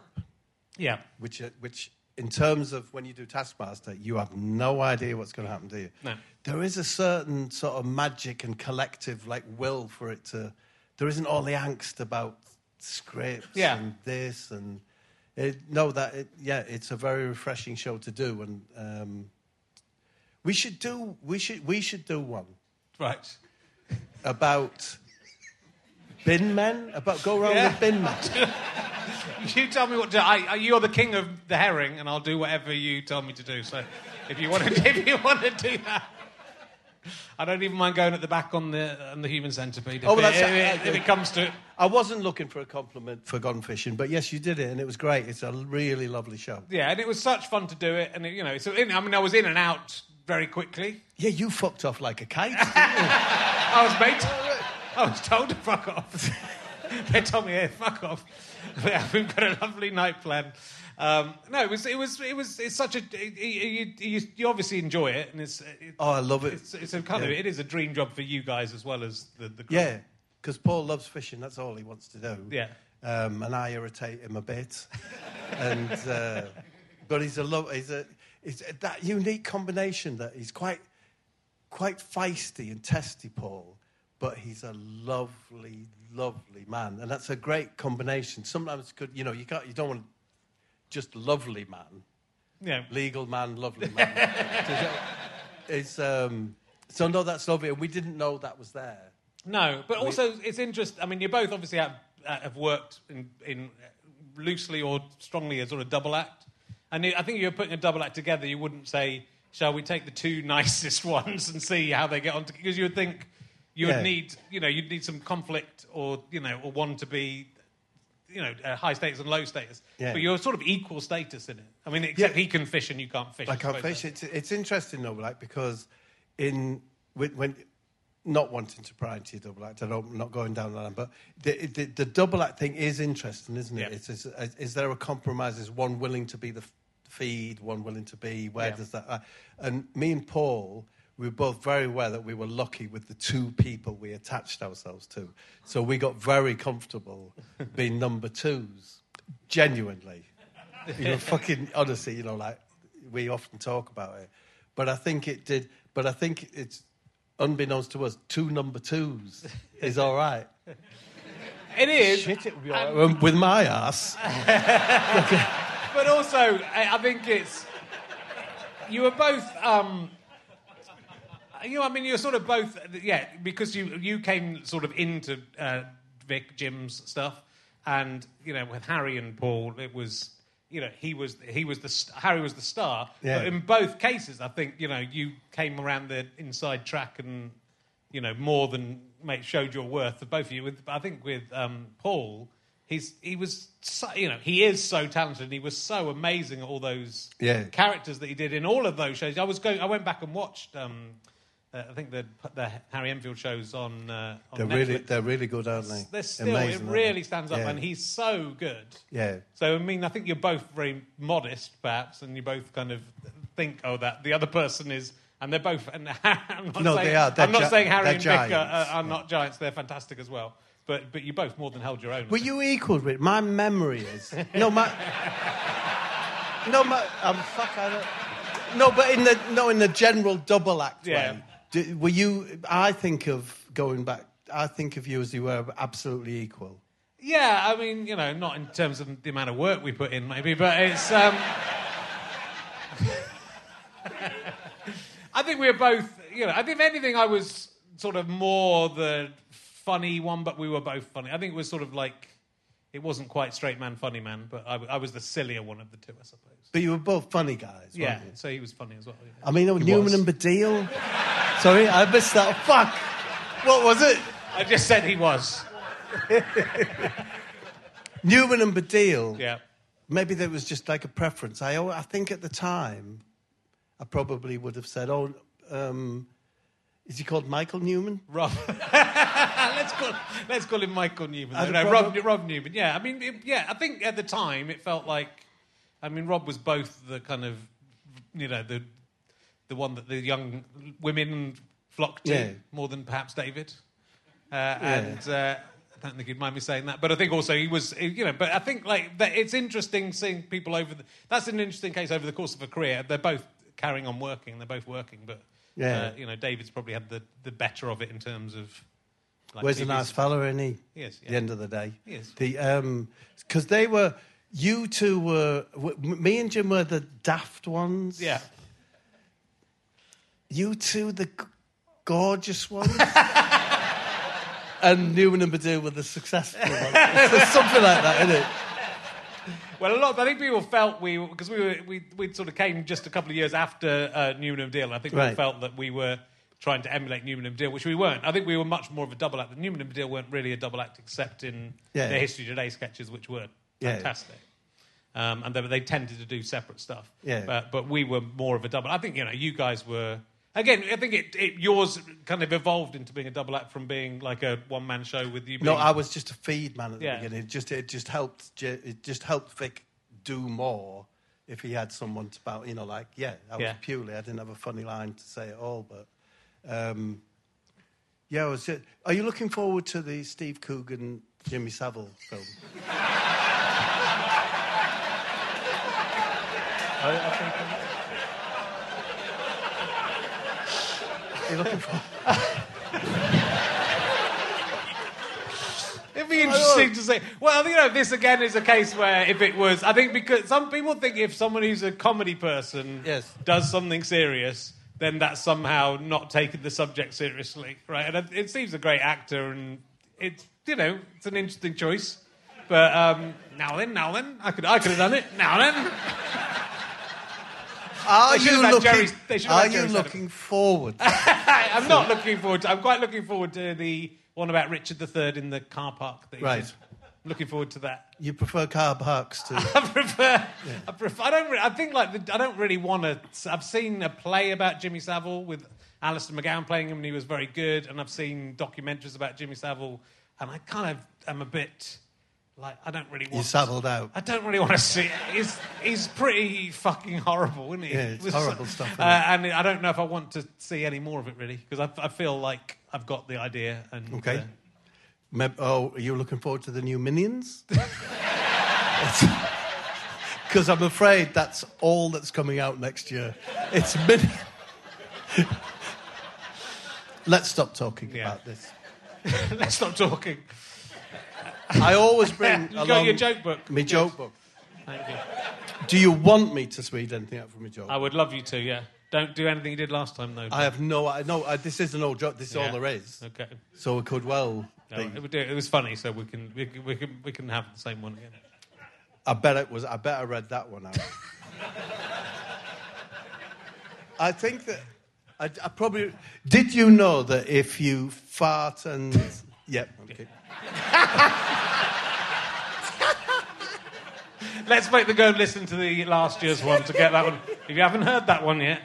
Yeah, which, uh, which in terms of when you do Taskmaster, you have no idea what's going to happen, do you? No. There is a certain sort of magic and collective, like, will for it to, there isn't all the angst about scripts Yeah. and this and, it, no, that, it, yeah, it's a very refreshing show to do, and um, we should do, we should, we should do one right. about bin men, about go around Yeah. with bin men. You tell me what to. I, you're the king of the herring, and I'll do whatever you tell me to do. So, if you want to, if you want to do that, I don't even mind going at the back on the on the human centipede. If, Oh, well, that's- it, uh, if it comes to it. I wasn't looking for a compliment for Gone Fishing, but yes, you did it, and it was great. It's a really lovely show. Yeah, and it was such fun to do it, and it, you know, so in, I mean, I was in and out very quickly. Yeah, you fucked off like a kite. I was made. I was told to fuck off. they told me, "Hey, fuck off." We've got a lovely night planned. Um, no, it was. It was. It was. It's such a. You, you, you obviously enjoy it, and it's. It, oh, I love it. It's, it's a kind of. It is a dream job for you guys as well as the. the crew. Yeah, because Paul loves fishing. That's all he wants to do. Yeah. Um, and I irritate him a bit. and uh, but he's a love. He's a. It's that unique combination that he's quite, quite feisty and testy, Paul. But he's a lovely, lovely man, and that's a great combination. Sometimes, could you know, you can't, you don't want just lovely man, Yeah. legal man, lovely man. it's um. So no, that's lovely, and we didn't know that was there. No, but also it's interesting. I mean, you both obviously have, uh, have worked in, in loosely or strongly as sort of double act, and I think if you're putting a double act together, you wouldn't say, "Shall we take the two nicest ones and see how they get on?" Because you would think you would Yeah. need, you know, you'd need some conflict, or you know, or one to be, you know, uh, high status and low status. Yeah. But you're sort of equal status in it. I mean, except Yeah. he can fish and you can't fish. I can't fish. It's, it's interesting though, like because in when, when not wanting to pry into your double act, I don't, I'm not going down that line, but the, the, the double act thing is interesting, isn't it? Yeah. It's, is, is there a compromise? Is one willing to be the f- feed, one willing to be? Where Yeah. does that? Uh, and me and Paul, we were both very aware that we were lucky with the two people we attached ourselves to. So we got very comfortable being number twos, genuinely. You know, fucking honestly, you know, like we often talk about it. But I think it did, but I think it's unbeknownst to us, two number twos is all right. It is. Shit, it would be all right with my ass. but also, I I think it's you were both. Um, you know, I mean, you're sort of both, yeah, because you you came sort of into uh, Vic Jim's stuff, and you know, with Harry and Paul, it was. You know, he was he was the st- Harry was the star. Yeah. But in both cases, I think you know you came around the inside track and you know more than mate showed your worth. The both of you. With I think with um, Paul, he's he was so, you know he is so talented. and He was so amazing at all those Yeah. characters that he did in all of those shows. I was going. I went back and watched. Um, uh, I think the the Harry Enfield shows on. Uh, on They're Netflix. really, they're really good, aren't they? They're still. Amazing, it really stands up, Yeah. and he's so good. Yeah. So I mean, I think you're both very modest, perhaps, and you both kind of think, oh, that the other person is, and they're both. And I'm not No, saying, they are. They're I'm not gi- saying Harry and Vic are, are, are not giants. They're fantastic as well. But but you both more than held your own. Were you equal with my memory is no my no my I'm fuck I don't no but in the no in the general double act Yeah. way. D- Were you? I think of going back. I think of you as you were absolutely equal. Yeah, I mean, you know, not in terms of the amount of work we put in, maybe, but it's. Um, I think we were both, you know, I think if anything, I was sort of more the funny one, but we were both funny. I think it was sort of like, it wasn't quite straight man, funny man, but I, I was the sillier one of the two, I suppose. But you were both funny guys. Yeah, weren't you? so he was funny as well. yeah. I mean, oh, He Newman was. and Baddiel. Sorry, I missed that. Fuck. What was it? I just said he was. Newman and Baddiel. Yeah. Maybe there was just like a preference. I, I think at the time, I probably would have said, "Oh, um, is he called Michael Newman?" Rob. let's call let's call him Michael Newman. As No, a no, Rob, Rob Newman. Yeah, I mean, it, yeah, I think at the time it felt like, I mean, Rob was both the kind of, you know, the the one that the young women flocked to Yeah. more than perhaps David. Uh, And uh, I don't think he'd mind me saying that, but I think also he was, you know. But I think like that it's interesting seeing people over. The, that's an interesting case over the course of a career. They're both carrying on working. They're both working, but Yeah. uh, you know, David's probably had the, the better of it in terms of. Like Where's a nice fella, isn't he? He is, At yeah. The end of the day. Yes. The because they were you two were w- me and Jim were the daft ones. Yeah. You two the g- gorgeous ones. and Newman and Baddiel were the successful ones. It's something like that, isn't it? Well, a lot. I think people felt we because we were we we sort of came just a couple of years after uh, Newman and Baddiel. I think people Right. felt that we were trying to emulate Newman and Baddiel, which we weren't. I think we were much more of a double act. The Newman and Baddiel weren't really a double act, except in Yeah. their History Today sketches, which were Yeah. fantastic. Um, and they, they tended to do separate stuff. Yeah. But, but we were more of a double. I think you know you guys were. Again, I think it, it yours kind of evolved into being a double act from being like a one man show with you. No, I was just a feed man at the Yeah. beginning. It just it just helped it just helped Vic do more if he had someone to bounce. You know, like yeah, I was Yeah. purely. I didn't have a funny line to say at all, but um, yeah, I was. Just, are you looking forward to the Steve Coogan Jimmy Savile film? I, I think. Are you looking for? It'd be interesting to see. Well, you know, this again is a case where if it was, I think because some people think if someone who's a comedy person Yes. does something serious, then that's somehow not taking the subject seriously, right? And it- it seems a great actor, and it's you know, it's an interesting choice. But um, now then, now then, I could I could have done it. Now then, Are you looking? Jerry- they should have are you looking forward? I'm not looking forward. To, I'm quite looking forward to the one about Richard III in the car park. That Right. did. Looking forward to that. you prefer car parks to? I prefer. I prefer. I don't. Re- I think like the, I don't really want to. I've seen a play about Jimmy Savile with Alistair McGowan playing him, and he was very good. And I've seen documentaries about Jimmy Savile, and I kind of am a bit Like, I don't really want. You saddled out. I don't really want to see it. He's, he's pretty fucking horrible, isn't he? Yeah, it's With horrible so- stuff, Uh, it? and I don't know if I want to see any more of it, really, because I, I feel like I've got the idea. And Okay. uh, Meb- oh, are you looking forward to the new Minions? Because I'm afraid that's all that's coming out next year. It's Minions. Let's stop talking Yeah. about this. let's stop talking. I always bring You got your joke book. my joke book. Thank you. Do you want me to read anything out from my joke? I would love you to. Yeah. Don't do anything you did last time, though. I have no. I no. I, this is an old joke. This is Yeah. all there is. Okay. So it could well. No, be. it, would do- it was funny, so we can we, can- we can we can have the same one again. I bet it was. I bet I read that one out. I think that I, I probably did. You know that if you fart and yep, okay. Let's make the go and listen to the last year's one to get that one. If you haven't heard that one yet,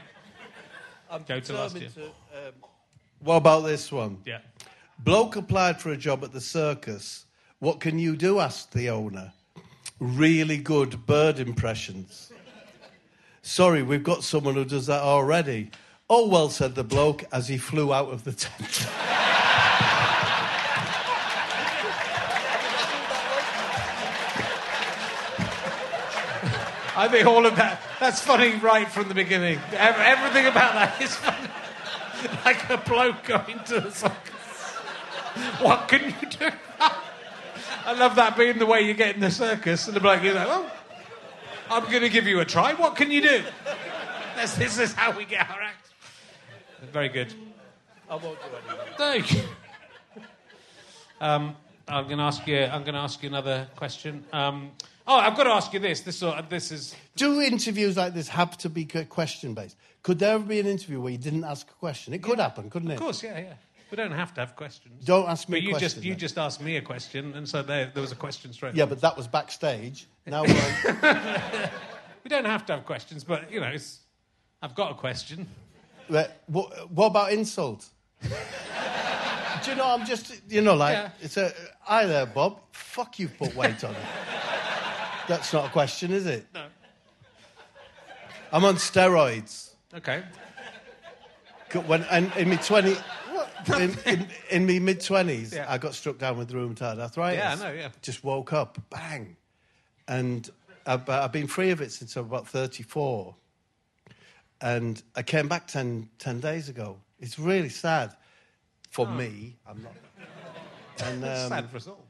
go to last year. To, um, what about this one? Yeah. Bloke applied for a job at the circus. What can you do? asked the owner. Really good bird impressions. Sorry, we've got someone who does that already. Oh, well, said the bloke as he flew out of the tent. I think all of that, that's funny right from the beginning. Everything about that is funny. Like a bloke going to the circus. What can you do? I love that being the way you get in the circus. And the bloke, you're like, well, I'm going to give you a try. What can you do? This, this is how we get our act. Very good. I won't do anything. Thank you. Um, I'm going to ask you. I'm going to ask you another question. Um, oh, I've got to ask you this. This, of- this is Do interviews like this have to be question based? Could there ever be an interview where you didn't ask a question? It could happen, couldn't it? Of course, yeah, yeah. We don't have to have questions. Don't ask me But you question. just you then. just asked me a question, and so there, there was a question straight. Yeah, but that was backstage. Now on- we don't have to have questions, but you know, it's, I've got a question. What, what about insult? Do you know, I'm just, you know, like, Yeah. it's a, hi there, Bob. Fuck, you've put weight on it. That's not a question, is it? No. I'm on steroids. Okay. When, and in my 20, in, in, in my mid 20s, Yeah. I got struck down with rheumatoid arthritis. Yeah, I know, yeah. Just woke up, bang. And I've, I've been free of it since I'm about 34. And I came back 10, 10 days ago. It's really sad for me. I'm not. And It's um, sad for us all.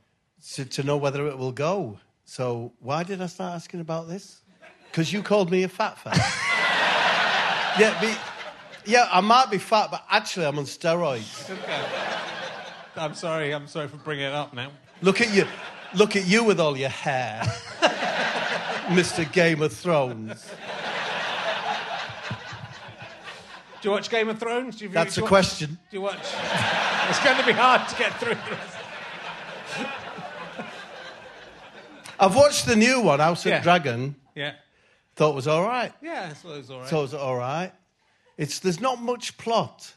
to, to know whether it will go. So why did I start asking about this? Because you called me a fat fat. yeah, be, yeah, I might be fat, but actually I'm on steroids. Okay. I'm sorry. I'm sorry for bringing it up now. Look at you, look at you with all your hair, Mr. Game of Thrones. Do you watch Game of Thrones? Do you, That's a watch- question. Do you watch? it's going to be hard to get through. I've watched the new one, House Yeah. of Dragon. Yeah. Thought it was all right. Yeah, I suppose all right. Thought it was all right. It's there's not much plot.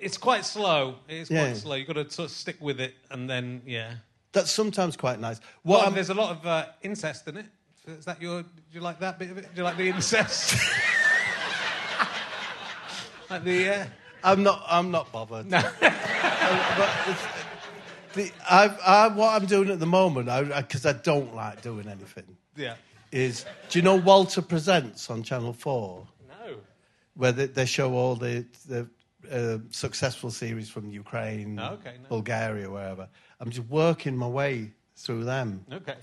it's quite slow. It's Yeah. quite slow. You've got to sort of stick with it, and then yeah. That's sometimes quite nice. Well, What I'm- there's a lot of uh, incest in it. Is that your? Do you like that bit of it? Do you like the incest? like the. Uh, I'm not. I'm not bothered. no. but it's, the, I, I, what I'm doing at the moment, because I, don't like doing anything, yeah. is do you know Walter Presents on Channel 4? No. Where they, they show all the, the uh, successful series from Ukraine, Oh, okay, no. Bulgaria, wherever. I'm just working my way through them. Okay.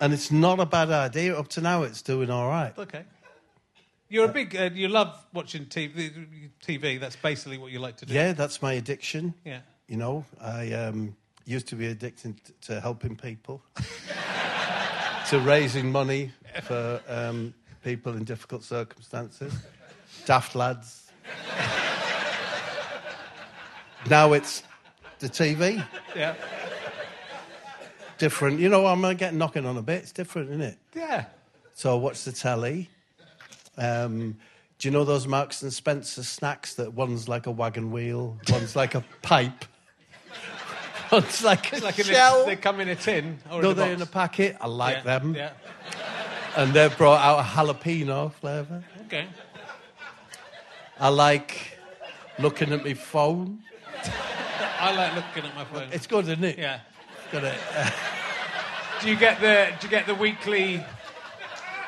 And it's not a bad idea. Up to now, it's doing all right. Okay. You're a big. Uh, you love watching TV. TV. That's basically what you like to do. Yeah, that's my addiction. Yeah. You know, I um, used to be addicted to helping people, to raising money for um, people in difficult circumstances, daft lads. now it's the TV, Yeah. different. You know, I'm gonna get knocking on a bit. It's different, isn't it? Yeah. So I watch the telly. Um, do you know those Marks and Spencer snacks that one's like a wagon wheel, one's like a pipe? it's like a It's like shell. a, they come in a tin or no, in a they're box. in a packet. I like yeah. them. Yeah. And they've brought out a jalapeno flavour. Okay. I like looking at my phone. I like looking at my phone. It's good, isn't it? yeah. Got it. Uh, Do you get the Do you get the weekly?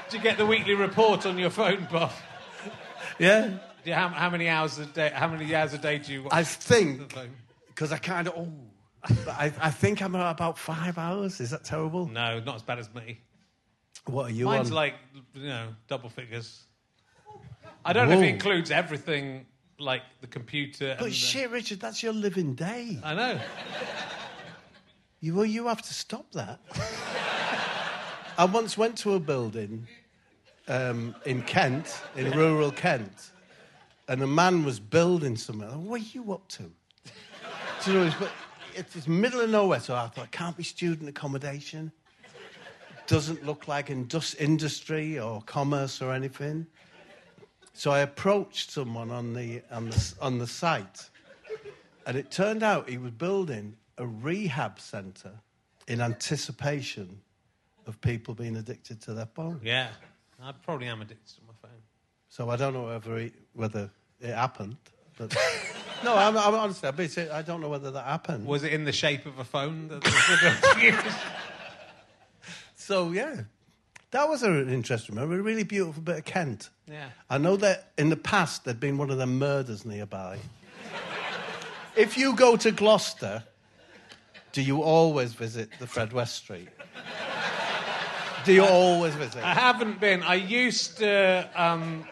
Do you get the weekly report on your phone, Bob? yeah. Do you, how, how many hours a day? How many hours a day do you watch I think because I kind of oh, I, I, think I'm at about five hours. Is that terrible? No, not as bad as me. What are you Mine's on? like you know double figures. I don't know if it includes everything like the computer. and but the- shit, Richard, that's your living day. I know. You well, you have to stop that. I once went to a building um, in Kent, in rural Kent, and a man was building something. Thought, What are you up to? You know, it's, it's middle of nowhere, so I thought, it can't be student accommodation. Doesn't look like indus- industry or commerce or anything. So I approached someone on the, on the, on the site, and it turned out he was building a rehab centre in anticipation of people being addicted to their phone. Yeah, I probably am addicted to my phone. So I don't know whether, he, whether it happened. But no, I'm, I'm honestly, I'm being serious, I don't know whether that happened. Was it in the shape of a phone? That So yeah, that was an interesting moment. A really beautiful bit of Kent. yeah. I know that in the past there'd been one of them murders nearby. if you go to Gloucester, do you always visit the Fred West Street? Do you always visit? I haven't been. I used to. Um,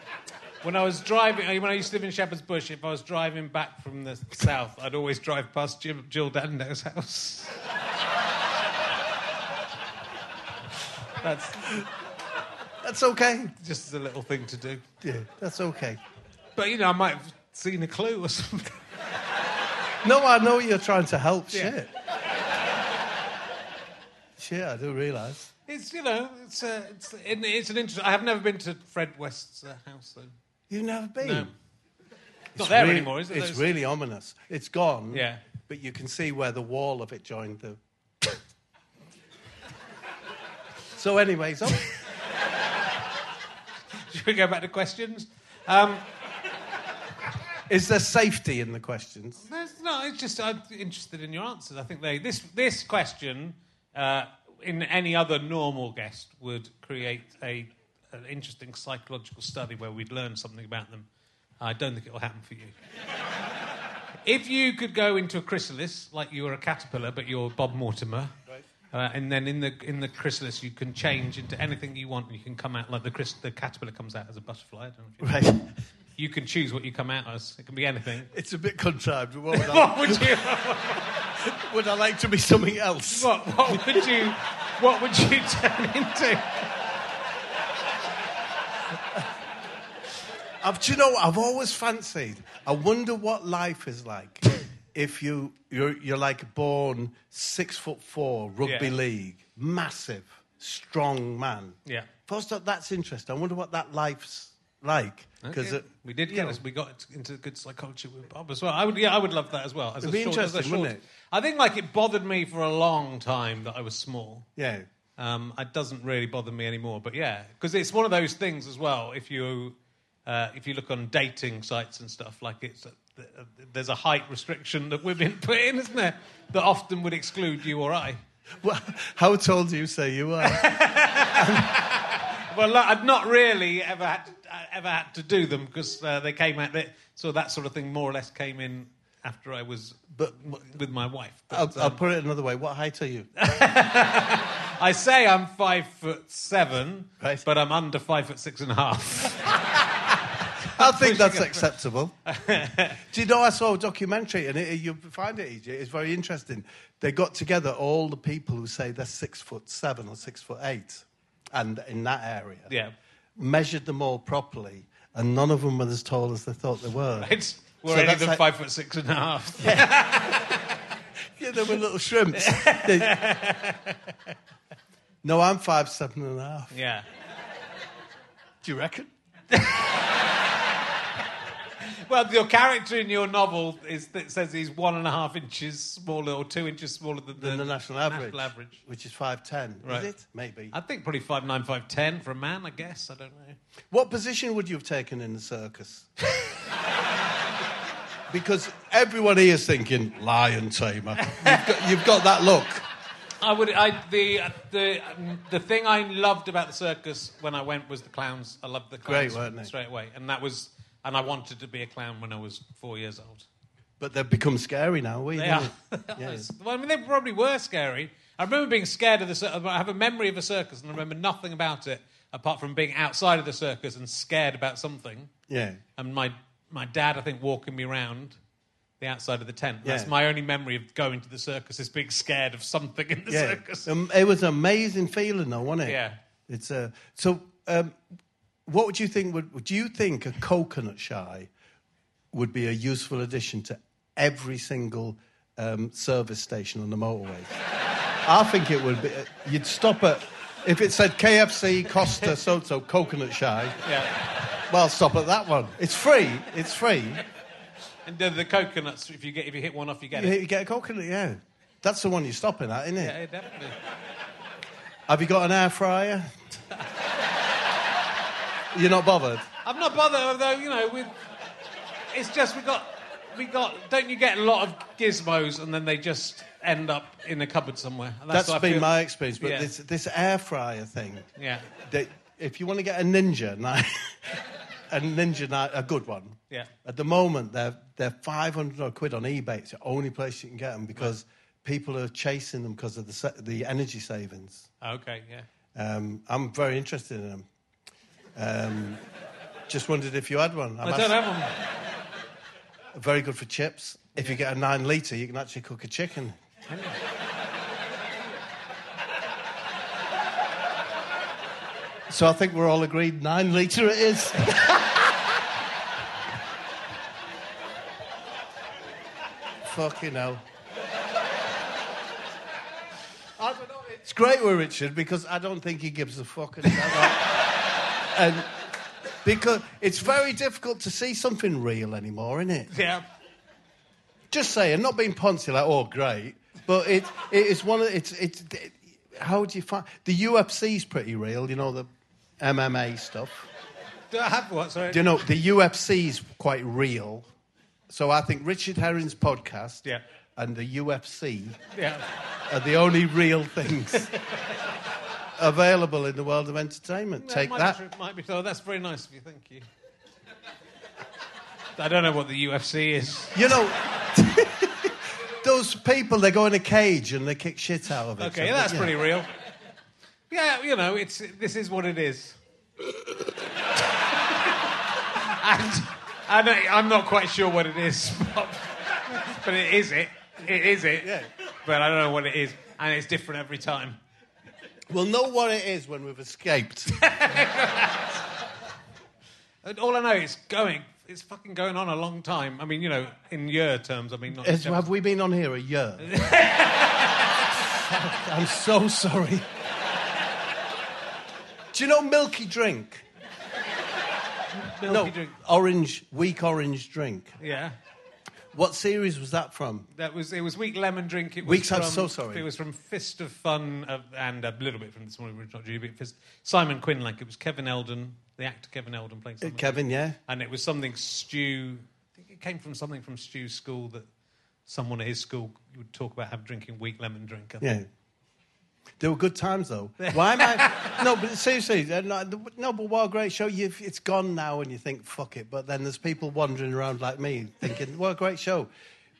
when I was driving, when I used to live in Shepherd's Bush, if I was driving back from the south, I'd always drive past Jill, Jill Dando's house. That's That's okay. just a little thing to do. Yeah, that's okay. But you know, I might have seen a clue or something. No, I know you're trying to help. Yeah. Shit. Shit, I do realise. It's you know, it's uh, it's it, it's an interesting. I have never been to Fred West's uh, house though. You've never been. No. It's Not there really- anymore, is it? It's Those- really ominous. It's gone. Yeah. But you can see where the wall of it joined the. so, anyways, oh, Should we go back to questions? Um, is there safety in the questions? There's, no, it's just I'm interested in your answers. I think they this this question uh, in any other normal guest would create a an interesting psychological study where we'd learn something about them. I don't think it will happen for you. if you could go into a chrysalis like you were a caterpillar, but you're Bob Mortimer. Uh, and then in the in the chrysalis, you can change into anything you want. and You can come out like the the caterpillar comes out as a butterfly. I don't know if you, Right. You can choose what you come out as. It can be anything. It's a bit contrived. What would, What would you? would I like to be something else? What, what would you what would you turn into? I've, do you know, I've always fancied. I wonder what life is like if you you're, you're like born six foot four, rugby Yeah. league, massive, strong man. Yeah. First up, that's interesting. I wonder what that life's like because Okay. we did get us. We got into good psychology with Bob as well. I would, yeah, I would love that as well. As It'd a be short, as a interesting, short- wouldn't it? I think like it bothered me for a long time that I was small. Yeah. Um, it doesn't really bother me anymore. But yeah, because it's one of those things as well. If you uh, if you look on dating sites and stuff, like it's there's a height restriction that women put in, isn't there? That often would exclude you or I. Well, how tall do you say you are? Well, look, I've not really ever had to, ever had to do them because uh, they came out. They, so that sort of thing more or less came in after I was But- with my wife. I'll, But, I'll um, put it another way. What height are you? I say I'm five foot seven, Right. but I'm under five foot six and a half. I think that's acceptable. Do you know I saw a documentary and it, you find it easy. It's very interesting. They got together all the people who say they're six foot seven or six foot eight, and in that area, Yeah. Measured them all properly, and none of them were as tall as they thought they were. It's, we're So only that's than like- five foot six and a half. Yeah, yeah they were little shrimps. No, I'm five seven and a half. Yeah. Do you reckon? well, your character in your novel is that says he's one and a half inches smaller or two inches smaller than the, than the national average, national average. which is five ten. Right. Is it? Maybe. I think probably five nine, five ten for a man. I guess I don't know. What position would you have taken in the circus? because everyone here is thinking lion tamer. You've got, you've got that look. I would. I the the the thing I loved about the circus when I went was the clowns. I loved the clowns Great, straight away, and that was and I wanted to be a clown when I was four years old. But they've become scary now, we. They are. well, I mean, they probably were scary. I remember being scared of the circus. I have a memory of a circus, and I remember nothing about it apart from being outside of the circus and scared about something. Yeah. And my my dad, I think, walking me around the outside of the tent. That's my only memory of going to the circus is being scared of something in the Yeah. circus. Um, it was an amazing feeling, though, wasn't it? Yeah. It's uh, so. Um, what would you think? Would do you think a coconut shy would be a useful addition to every single um, service station on the motorway? I think it would be. You'd stop at if it said KFC, Costa, so so coconut shy. yeah. Well, stop at that one. It's free. It's free. And the, the coconuts, if you get if you hit one off, you get You, it. you get a coconut. Yeah, that's the one you're stopping at, isn't it? Yeah, definitely. Have you got an air fryer? You're not bothered. I'm not bothered, although you know, with it's just we got we got. Don't you get a lot of gizmos and then they just end up in a cupboard somewhere? And That's what I been my experience. But Yeah. this this air fryer thing, Yeah, if you want to get a ninja knife, a ninja knife, a good one. Yeah. At the moment, they're they're five hundred quid on eBay. It's the only place you can get them because people are chasing them because of the the energy savings. okay, yeah. Um, I'm very interested in them. Um, just wondered if you had one. I'm I don't ask- have one. Very good for chips. If you get a nine litre, you can actually cook a chicken. so I think we're all agreed nine litre it is. Fucking hell. I don't know. It's great with Richard because I don't think he gives a fuck. And, because it's very difficult to see something real anymore, isn't it? Yeah, Just saying, not being poncy like, oh, great, but it it is one of it's it's. It, how do you find the UFC's pretty real? You know the MMA stuff. do I have what? Sorry. Do you know the UFC's quite real? So I think Richard Herring's podcast Yeah. and the UFC Yeah. are the only real things available in the world of entertainment. No, Take might that. Be true, might be so. That's very nice of you. Thank you. I don't know what the UFC is. You know, those people, they go in a cage and they kick shit out of it. Okay, that's yeah. pretty real. Yeah, you know, it's this is what it is. and and I, I'm not quite sure what it is, but, but it is it. It is it. Yeah. But I don't know what it is, and it's different every time. We'll know what it is when we've escaped. And all I know is going. It's fucking going on a long time. I mean, you know, in year terms. I mean, not. Have we been on here a year? I'm so sorry. Do you know Milky Drink? Milky no, drink. orange, weak orange drink. Yeah. What series was that from? That was it. Was weak lemon drink. It was Weeks, from, I'm so sorry. It was from Fist of Fun uh, and a little bit from this morning. Not Judy, but Fist. Simon Quinlank. It was Kevin Eldon, the actor Kevin Eldon playing Uh, Kevin, yeah? and it was something Stew. I think it came from something from Stew's school that someone at his school would talk about have drinking weak lemon drink. I think. Yeah. They were good times, though. Why am I? no, but seriously, uh, no, no, but what a great show. You've, it's gone now, and you think, fuck it. But then there's people wandering around like me thinking, what a great show.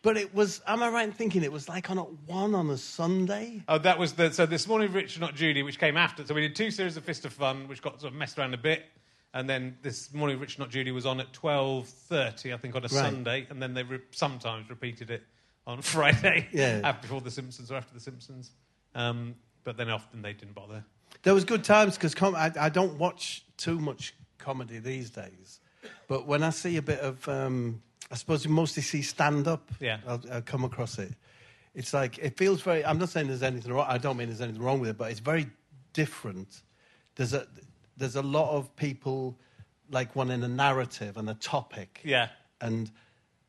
But it was, am I right in thinking it was like on at one on a Sunday? Oh, that was the so this morning, Rich, not Judy, which came after. So we did two series of Fist of Fun, which got sort of messed around a bit, and then this morning, Rich, not Judy, was on at twelve thirty, I think, on a Sunday, and then they re- sometimes repeated it on Friday, Yeah. after before the Simpsons or after the Simpsons. Um, but then often they didn't bother. There was good times because com- I, I don't watch too much comedy these days. But when I see a bit of, um, I suppose you mostly see stand up. Yeah. I'll, I'll come across it. It's like it feels very. I'm not saying there's anything wrong. I don't mean there's anything wrong with it, but it's very different. There's a there's a lot of people like wanting a narrative and a topic. Yeah. and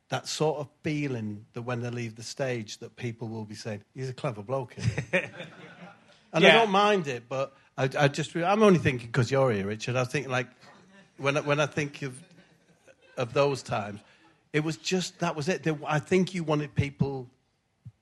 that sort of feeling that when they leave the stage, that people will be saying, "He's a clever bloke." isn't he?" and I don't mind it, but I, I just, I'm only thinking because you're here, Richard. I think like when I, when I think of of those times, it was just that was it. They, I think you wanted people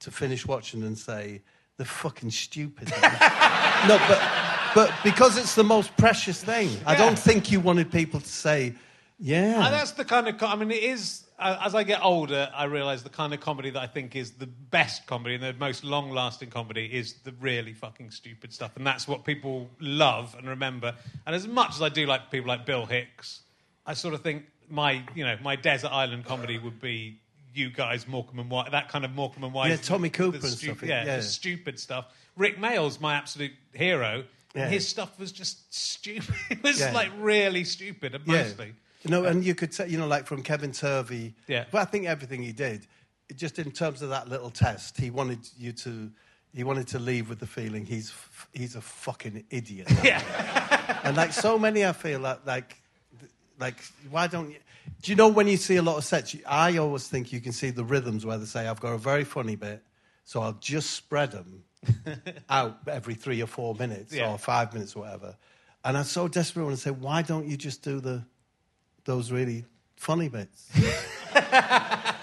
to finish watching and say they're fucking stupid. no, but but because it's the most precious thing, I don't think you wanted people to say, yeah. And that's the kind of, I mean, it is. Uh, as I get older, I realise the kind of comedy that I think is the best comedy and the most long-lasting comedy is the really fucking stupid stuff, and that's what people love and remember. And as much as I do like people like Bill Hicks, I sort of think my, you know, my desert island comedy would be you guys, Morecambe and Wise, that kind of Morecambe and Wise. Yeah, Tommy Cooper and stuff, Yeah, yeah. the stupid stuff. Rick Mayall's my absolute hero. Yeah. And his stuff was just stupid. It was Yeah. like really stupid, mostly. You know, uh, and you could say, you know, like from Kevin Turvey. Yeah. But I think everything he did, just in terms of that little test, he wanted you to, he wanted to leave with the feeling he's f- he's a fucking idiot. Yeah. and like so many, I feel like like like why don't you? Do you know when you see a lot of sets? I always think you can see the rhythms where they say, "I've got a very funny bit, so I'll just spread them out every three or four minutes Yeah. or five minutes or whatever." And I'm so desperate when I say, "Why don't you just do the those really funny bits?"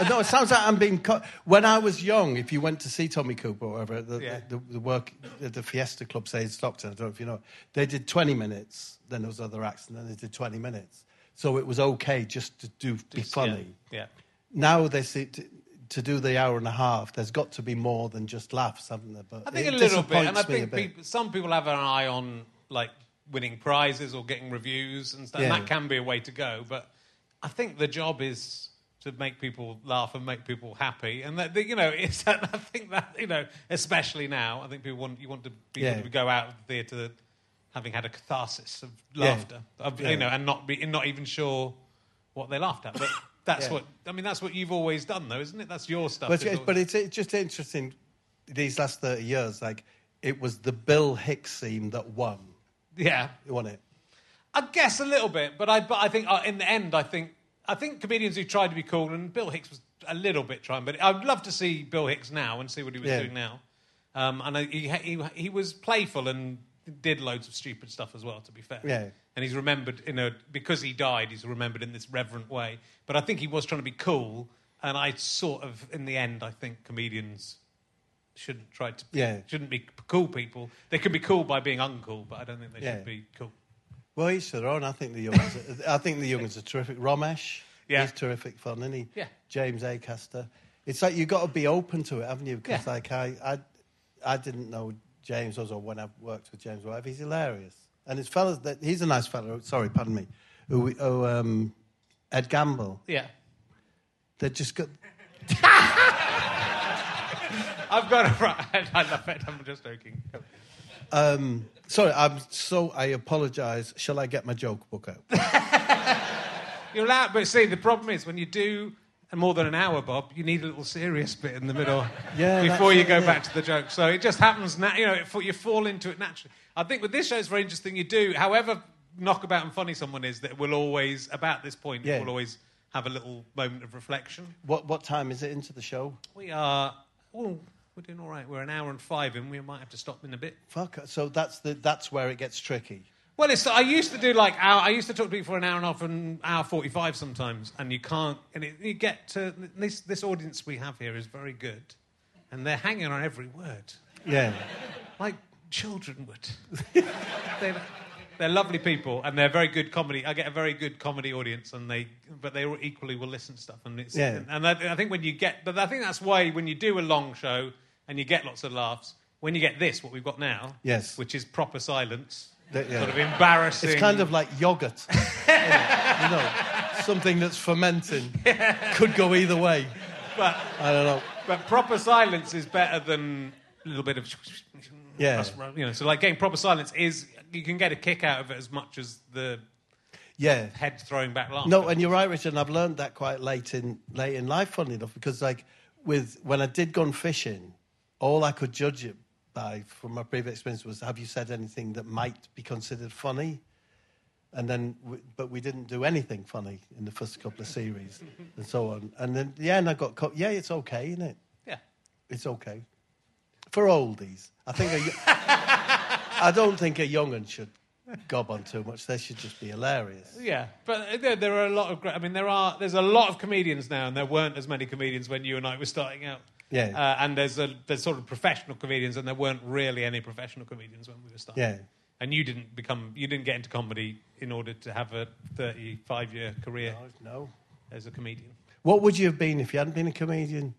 No, it sounds like I'm being cut. When I was young, if you went to see Tommy Cooper or whatever, the, Yeah. the, the work at the Fiesta Club, say in Stockton, I don't know if you know, they did 20 minutes, then there was other acts, and then they did 20 minutes. So it was okay just to do be Just- funny. Yeah. yeah. Now they see to, to do the hour and a half, there's got to be more than just laughs, haven't there? But I think it a little bit, and I disappoints me a think people, some people have an eye on like winning prizes or getting reviews and stuff. Yeah. And that can be a way to go, but I think the job is to make people laugh and make people happy, and that you know, it's. I think that you know, especially now, I think people want you want to be Yeah. able to go out of the theatre having had a catharsis of Yeah. laughter, of, Yeah. you know, and not be not even sure what they laughed at, but. That's what I mean. That's what you've always done, though, isn't it? That's your stuff. But, it's, but it's, it's just interesting, these last 30 years, like, it was the Bill Hicks theme that won. Yeah, you want it. I guess a little bit, but I, but I think uh, in the end, I think I think comedians who tried to be cool, and Bill Hicks was a little bit trying, but I'd love to see Bill Hicks now and see what he was Yeah. doing now. Um, and I, he, he he was playful and did loads of stupid stuff as well. To be fair, Yeah. And he's remembered in a because he died, he's remembered in this reverent way. But I think he was trying to be cool, and I sort of, in the end, I think comedians shouldn't try to Yeah. shouldn't be cool people. They can be cool by being uncool, but I don't think they Yeah. should be cool. Well, each their own. I think the young. I think the young ones are terrific. Romesh, Yeah. he's terrific fun, isn't he? Yeah. James Acaster. It's like you've got to be open to it, haven't you? Because Yeah. like I, I, I didn't know James was, or when I worked with James, whatever. He's hilarious, and his fellas. That he's a nice fellow. Sorry, pardon me. Who, we- oh, um, Ed Gamble. Yeah. They just got. I've got it right. I love it. I'm just joking. Um, sorry, I'm so. I apologise. Shall I get my joke book out? You're allowed, but see, the problem is when you do more than an hour, Bob, you need a little serious bit in the middle Yeah, before you go yeah. back to the joke. So it just happens. Na- you know, it, you fall into it naturally. I think with this show, it's very interesting. You do, however knockabout and funny someone is, that will always, about this point, Yeah. will always have a little moment of reflection. What what time is it into the show? We are, we're doing all right. We're an hour and five in. We might have to stop in a bit. Fuck. So that's the that's where it gets tricky. Well, it's, I used to do like hour, I used to talk to people for an hour and a half and hour forty-five sometimes, and you can't. And it, you get to this this audience we have here is very good, and they're hanging on every word, Yeah. like children would. they're, they're lovely people, and they're very good comedy. I get a very good comedy audience, and they but they equally will listen to stuff, and it's Yeah. and I, I think when you get, but I think that's why when you do a long show and you get lots of laughs. When you get this, what we've got now, Yes. which is proper silence, That- yeah. sort of embarrassing. It's kind of like yogurt. you know, something that's fermenting could go either way. But, I don't know. but proper silence is better than a little bit of. Yeah. You know, so like getting proper silence is you can get a kick out of it as much as the Yeah. head throwing back laughter. No, and you're right, Richard. And I've learned that quite late in late in life, funny enough, because like with when I did Gone Fishing, all I could judge it by from my previous experience was have you said anything that might be considered funny? and then we, but we didn't do anything funny in the first couple of series, and so on. And then the end, I got co- yeah, it's okay, isn't it? Yeah. It's okay for oldies. I think a, I don't think a young'un should gob on too much. They should just be hilarious. Yeah, but there, there are a lot of great. I mean, there are there's a lot of comedians now, and there weren't as many comedians when you and I were starting out. Yeah. Uh, and there's a there's sort of professional comedians, and there weren't really any professional comedians when we were starting. Yeah. And you didn't become you didn't get into comedy in order to have a 35 year career No. as a comedian. What would you have been if you hadn't been a comedian?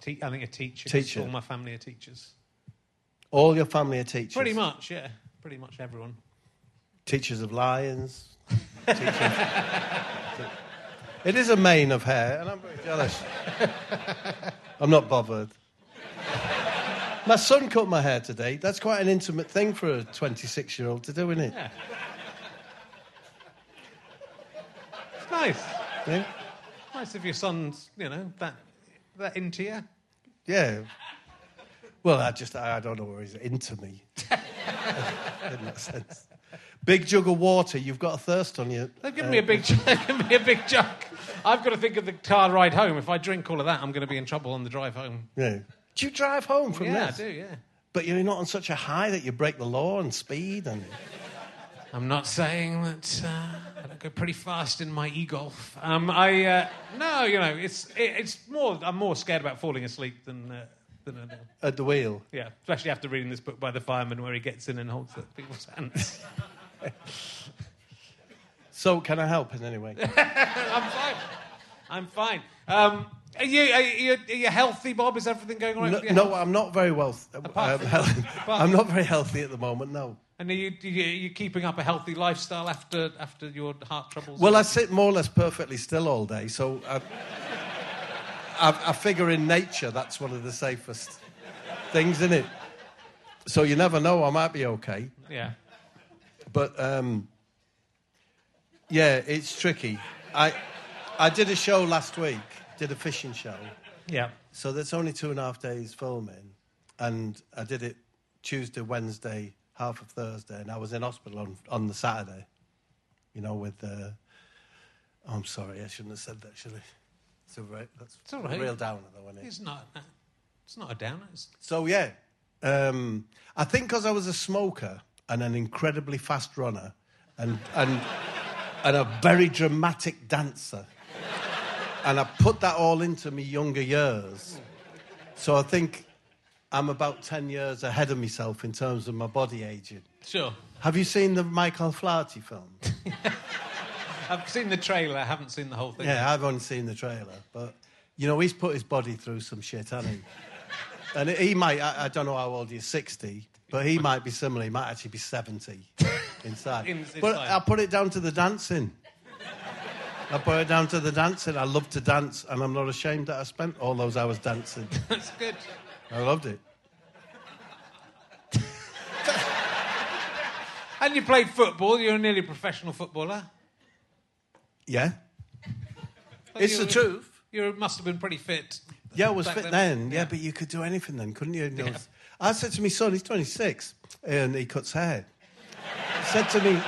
Te- I think a teacher. 'cause Teacher. All my family are teachers. All your family are teachers. Pretty much, yeah. Pretty much everyone. Teachers of lions. teachers. It is a mane of hair, and I'm very jealous. I'm not bothered. My son cut my hair today. That's quite an intimate thing for a 26 year old to do, isn't it? Yeah. It's nice. Yeah. Nice if your son's, you know, that that into you. Yeah. Well, I just, I don't know where he's into me. in that sense. Big jug of water, you've got a thirst on you. They've given me a big, they've given me a big jug. I've got to think of the car ride home. If I drink all of that, I'm going to be in trouble on the drive home. Yeah. Do you drive home from yeah, this? I do. Yeah. But you're not on such a high that you break the law and speed and. I'm not saying that uh, I don't go pretty fast in my e-golf. Um, I uh, no, you know, it's it, it's more. I'm more scared about falling asleep than uh, than uh, At the wheel. yeah. Especially after reading this book by the fireman, where he gets in and holds the people's hands. So, can I help in any way? I'm fine. I'm fine. Um, are you, are, you, are you healthy, Bob? Is everything going all right? no, no. I'm not very well. Apart um, from- I'm not very healthy at the moment. No. And are you, are you, keeping up a healthy lifestyle after after your heart troubles? Well, I sit more or less perfectly still all day, so I, I, I figure in nature that's one of the safest things, in it? So you never know. I might be okay, yeah. But um, yeah, it's tricky. I I did a show last week. Did a fishing show. Yeah. So that's only two and a half days filming, and I did it Tuesday, Wednesday, half of Thursday, and I was in hospital on, on the Saturday. You know, with the. oh, I'm sorry, I shouldn't have said that, should I? It's a re- that's It's all right. a real downer, though, isn't it? It's not. uh, It's not a downer. It's, So yeah, um, I think because I was a smoker and an incredibly fast runner, and and and a very dramatic dancer, and I put that all into my younger years. So I think I'm about ten years ahead of myself in terms of my body aging. sure. Have you seen the Michael Flatley film? I've seen the trailer. I haven't seen the whole thing. Yeah, I've only seen the trailer, but you know he's put his body through some shit, hasn't he? And he might, I, I don't know how old he is, 60, but he might be similar. He might actually be 70 inside. In- but inside. I put it down to the dancing. I put it down to the dancing. I love to dance, and I'm not ashamed that I spent all those hours dancing. That's good. I loved it. And you played football. You're a nearly professional footballer. Yeah. But It's the truth. You must have been pretty fit. Yeah, I was fit then. then. Yeah. Yeah. but you could do anything then, couldn't you? You know, I said to my son, he's 26, and he cuts hair. I said to me,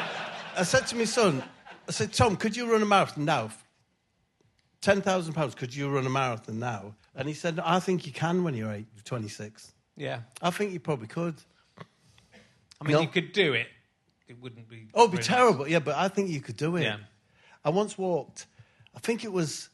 I said to my son, I said, Tom, could you run a marathon now? Ten thousand pounds. Could you run a marathon now? And he said, I think you can when you're eight, 26. Yeah. I think you probably could. I mean, No. you could do it. It wouldn't be. Oh, it'd be terrible. Yeah, but I think you could do it. Yeah. I once walked, I think it was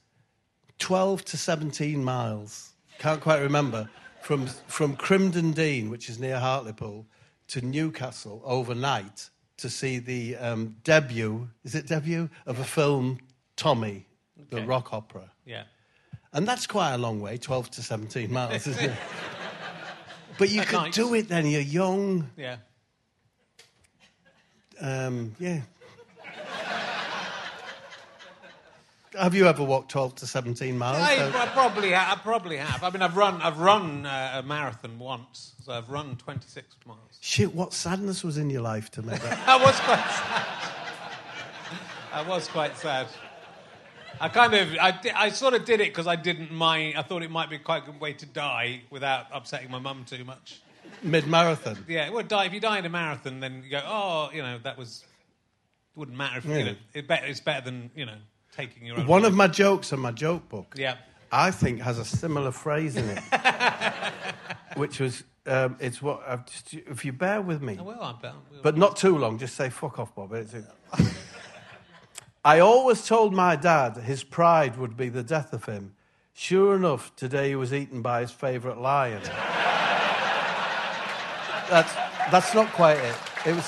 12 to 17 miles, can't quite remember, from, from Crimdon Dene, which is near Hartlepool, to Newcastle overnight to see the um, debut, is it debut, of a film, Tommy, the rock opera. Yeah. And that's quite a long way, 12 to 17 miles, isn't it? But you At could night. do it then, you're young. Yeah. Um, yeah. Have you ever walked 12 to 17 miles? I, I probably, ha- I probably have. I mean, I've run, I've run uh, a marathon once, so I've run 26 miles. Shit, what sadness was in your life to make that? I was quite sad. I was quite sad. I kind of, I, di- I sort of did it because I didn't mind. I thought it might be quite a good way to die without upsetting my mum too much. Mid marathon. Yeah, well, die if you die in a marathon, then you go, oh, you know, that was wouldn't matter if Yeah. you know. It better, it's better than you know taking your own. One of my jokes in my joke book, Yeah. I think has a similar phrase in it, which was, um, "It's what I've just, if you bear with me, Oh, well, I bet. but not too long. Just say fuck off, Bob." I always told my dad his pride would be the death of him. Sure enough, today he was eaten by his favourite lion. that's that's not quite it. It was.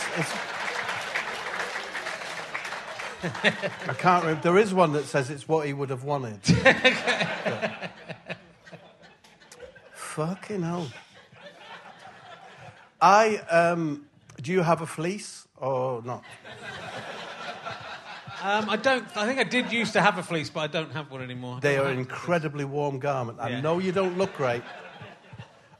It's, I can't remember. There is one that says it's what he would have wanted. But- Fucking hell. I um, do you have a fleece or not? Um, I don't. I think I did used to have a fleece, but I don't have one anymore. They are an have fleece. incredibly warm garment. I Yeah. know you don't look great.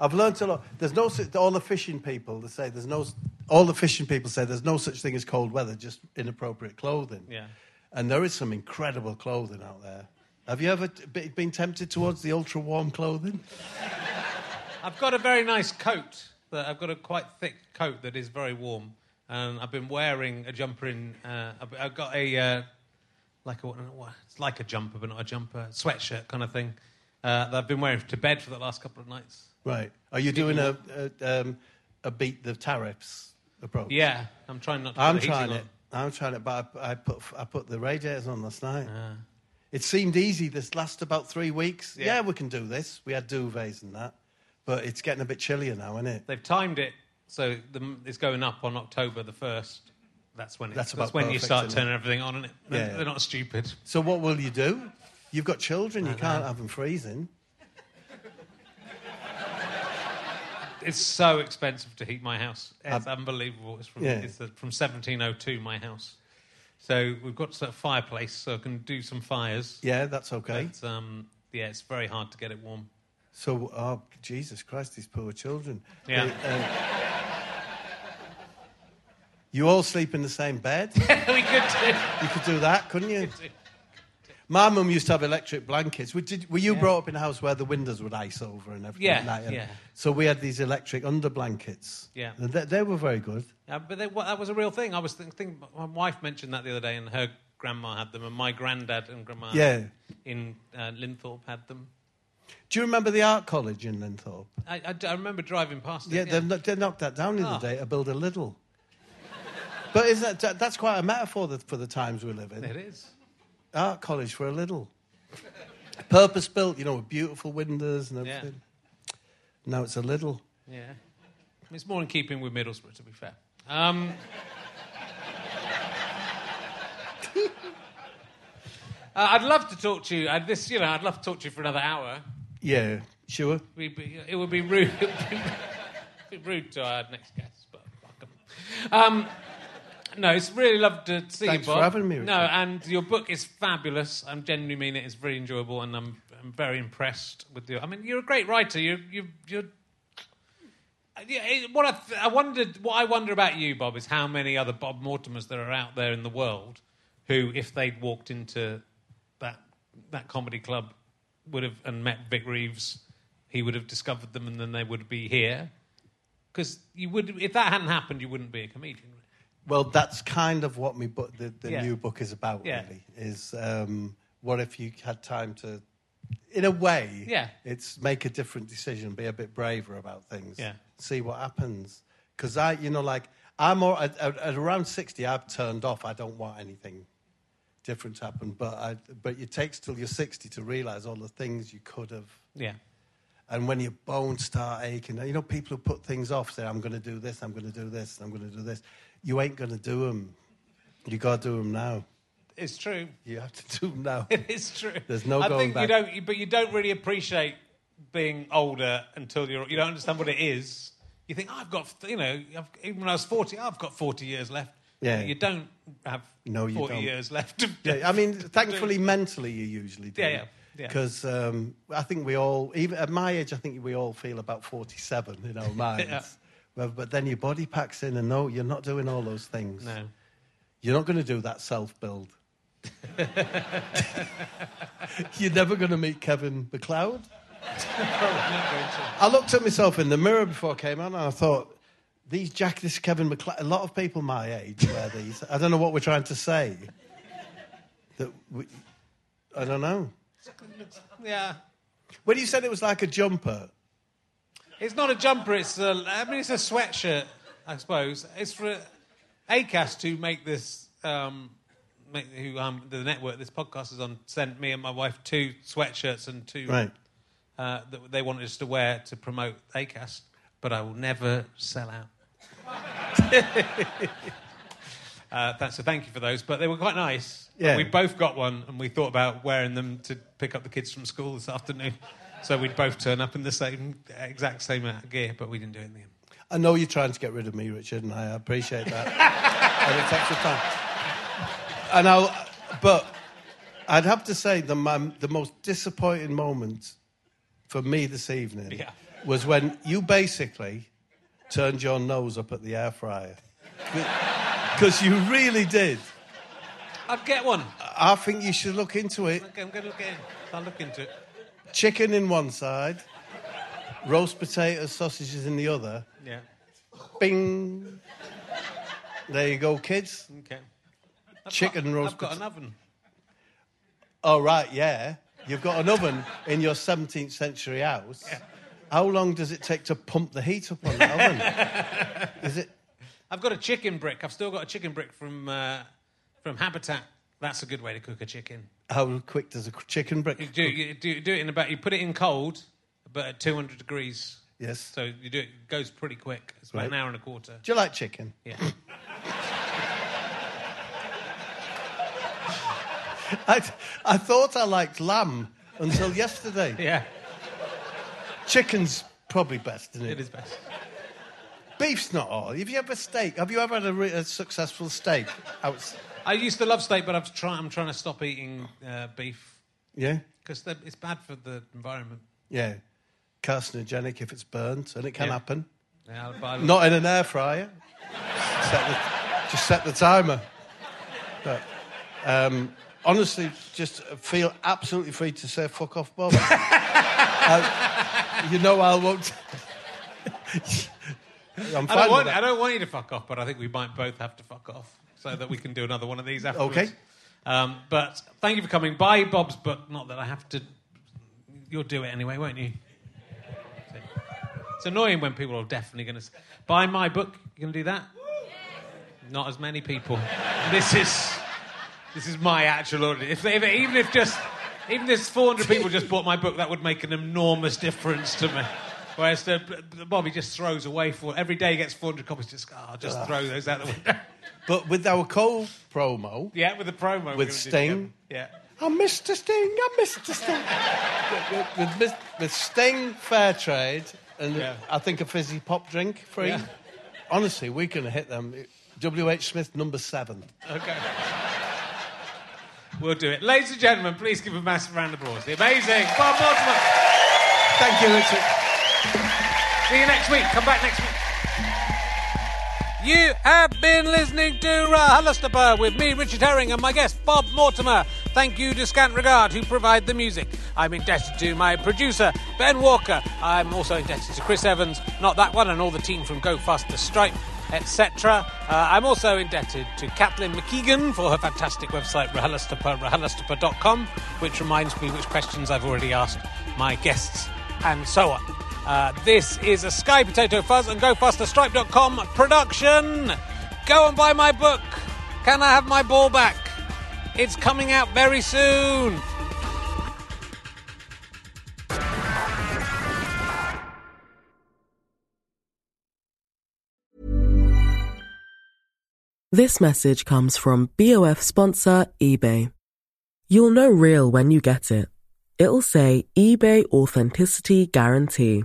I've learnt a lot. There's no such, all the fishing people. They say there's no. All the fishing people say there's no such thing as cold weather, just inappropriate clothing. Yeah. And there is some incredible clothing out there. Have you ever t- been tempted towards the ultra warm clothing? I've got a very nice coat. That I've got a quite thick coat that is very warm, and I've been wearing a jumper in. Uh, I've, I've got a uh, like a what- it's like a jumper, but not a jumper, sweatshirt kind of thing uh, that I've been wearing to bed for the last couple of nights. Right. Are you doing a a, um, a beat the tariffs approach? Yeah, I'm trying not to. I'm put the heating trying on. it. I'm trying it, but I, I put I put the radiators on last night. Ah. It seemed easy this last about three weeks. Yeah. Yeah. we can do this. We had duvets and that, but it's getting a bit chillier now, isn't it? They've timed it so the, it's going up on October the first. That's when it's, That's that's, when you start isn't it? turning everything on, and it they're, Yeah. they're not stupid. So what will you do? You've got children. You can't have them freezing. It's so expensive to heat my house. It's unbelievable. It's from Yeah. it's the, from 1702. My house. So we've got a fireplace, so I can do some fires. Yeah, that's okay. But, um, yeah, it's very hard to get it warm. So, oh Jesus Christ, these poor children. Yeah. They, um, you all sleep in the same bed. Yeah, we could do. You could do that, couldn't you? My mum used to have electric blankets. Were, did, were you Yeah. brought up in a house where the windows would ice over and everything? Yeah, night? And yeah. So we had these electric under blankets. Yeah. And they, they were very good. Uh, but they, well, that was a real thing. I was thinking. My wife mentioned that the other day, and her grandma had them, and my granddad and grandma Yeah. in uh, Linthorpe had them. Do you remember the art college in Linthorpe? I, I, I remember driving past it. Yeah, They've, they knocked that down the Oh. other day to build a little. But is that, that- that's quite a metaphor for the times we live in. It is. Art college for a little. Purpose built, you know, with beautiful windows and Yeah. everything. Now it's a little. Yeah. It's more in keeping with Middlesbrough, to be fair. Um, uh, I'd love to talk to you. Uh, this, you know, I'd love to talk to you for another hour. Yeah, sure. We'd be, it would be rude. It would be, be rude to our next guest, but fuck 'em. Um, no, it's really lovely to see Thanks you, for Bob. having me, No, and your book is fabulous. I genuinely mean it. It's very enjoyable, and I'm, I'm very impressed with you. I mean, you're a great writer. You, you, you're yeah, it- what I, th- I wondered, what I wonder about you, Bob, is how many other Bob Mortimers there are out there in the world who, if they'd walked into that that comedy club, would have and met Vic Reeves, he would have discovered them, and then they would be here. Because you would, if that hadn't happened, you wouldn't be a comedian. Well, that's kind of what me book, the, the Yeah. new book is about, Yeah. really. Is um, what if you had time to, in a way, Yeah. it's make a different decision, be a bit braver about things, Yeah. see what happens. Because I, you know, like I'm all, at, at, around sixty, I've turned off. I don't want anything different to happen. But I, but it takes till you're sixty to realize all the things you could have. Yeah. And when your bones start aching, you know, people who put things off say, I'm going to do this, I'm going to do this, I'm going to do this. You ain't going to do them. You got to do them now. It's true. You have to do them now. It is true. There's no I going think back. you don't, but you don't really appreciate being older until you're. You don't understand what it is. You think oh, I've got, you know, I've, even when I was forty, I've got forty years left. Yeah. you don't have No, you forty don't. years left. Yeah, I mean, thankfully, mentally, you usually do. Yeah, yeah, yeah. Because um, I think we all, even at my age, I think we all feel about 47 in our minds. Yeah. Well, but then your body packs in, and no, you're not doing all those things. no, You're not going to do that self build. you're never going to meet Kevin McCloud. probably not going to. I looked at myself in the mirror before I came on, and I thought, these Jack, this Kevin McCloud. A lot of people my age wear these. I don't know what we're trying to say. That we, I don't know. Yeah. When you said it was like a jumper, It's not a jumper. It's a. I mean, it's a sweatshirt. I suppose it's for Acast to make this. Um, make, who um, the network this podcast is on sent me and my wife two sweatshirts and two right? uh, that they wanted us to wear to promote Acast, but I will never sell out. uh, that, so thank you for those, but they were quite nice. Yeah. we both got one, and we thought about wearing them to pick up the kids from school this afternoon. So we'd both turn up in the same exact same gear, but we didn't do anything. I know you're trying to get rid of me, Richard, and I appreciate that. and it takes your time. And I'll, but I'd have to say the my, the most disappointing moment for me this evening Yeah. was when you basically turned your nose up at the air fryer. Because you really did. I'd get one. I think you should look into it. Okay, I'm going to look in. I'll look into it. Chicken in one side, roast potatoes, sausages in the other. Yeah. Bing. There you go, kids. Okay. I've Chicken got, roast I've got pota- an oven. Oh, right, yeah. You've got an oven in your 17th century house. Yeah. How long does it take to pump the heat up on the oven? Is it? I've got a chicken brick. I've still got a chicken brick from uh, from Habitat. That's a good way to cook a chicken. How quick does a chicken brick? You do, you do, do it in about. You put it in cold, but at 200 degrees. Yes. So you do it, it goes pretty quick. It's about Right. an hour and a quarter. Do you like chicken? Yeah. I, I thought I liked lamb until yesterday. yeah. Chicken's probably best, isn't it? It is best. Beef's not all. Have you ever steak? Have you ever had a, re- a successful steak? I used to love steak, but I've try, I'm trying to stop eating uh, beef yeah? because it's bad for the environment. Yeah. Carcinogenic if it's burnt, and it can Yeah. happen. Yeah, but I- Not in an air fryer. set the, just set the timer. But, um, honestly, just feel absolutely free to say fuck off, Bob. Uh, you know I won't. I'm fine I don't, with want, that. I don't want you to fuck off, but I think we might both have to fuck off so that we can do another one of these afterwards. Okay. Um, but thank you for coming. Buy Bob's book. Not that I have to. You'll do it anyway, won't you? It's annoying when people are definitely going to buy my book. You going to do that? Not as many people. This is this is my actual audience. If, if, even if just even if there's 400 people just bought my book, that would make an enormous difference to me. Whereas the, the Bobby just throws away for every day he gets 400 copies. Just oh, just throw those out the window. But with our co promo, yeah, with the promo we're With gonna do Sting? Yeah. I'm Mr. Sting, I'm Mr. Sting. with, with, with, with Sting, fair trade, and Yeah. I think a fizzy pop drink free. Yeah. Honestly, we can hit them. W.H. Smith, number seven. Okay. We'll do it. Ladies and gentlemen, please give a massive round of applause. The amazing Bob Mortimer. Thank you, Richard. See you next week. Come back next week. You have been listening to RHLSTP with me, Richard Herring, and my guest, Bob Mortimer. Thank you to Scant Regard, who provide the music. I'm indebted to my producer, Ben Walker. I'm also indebted to Chris Evans, not that one, and all the team from Go Faster Stripe, etc. Uh, I'm also indebted to Kathleen McKeegan for her fantastic website, RHLSTP, rhlstp.com, which reminds me which questions I've already asked my guests, and so on. Uh, this is a Sky Potato Fuzz and GoFasterStripe.com production. Go and buy my book. Can I have my ball back? It's coming out very soon. This message comes from BOF sponsor eBay. You'll know real when you get it. It'll say eBay Authenticity Guarantee.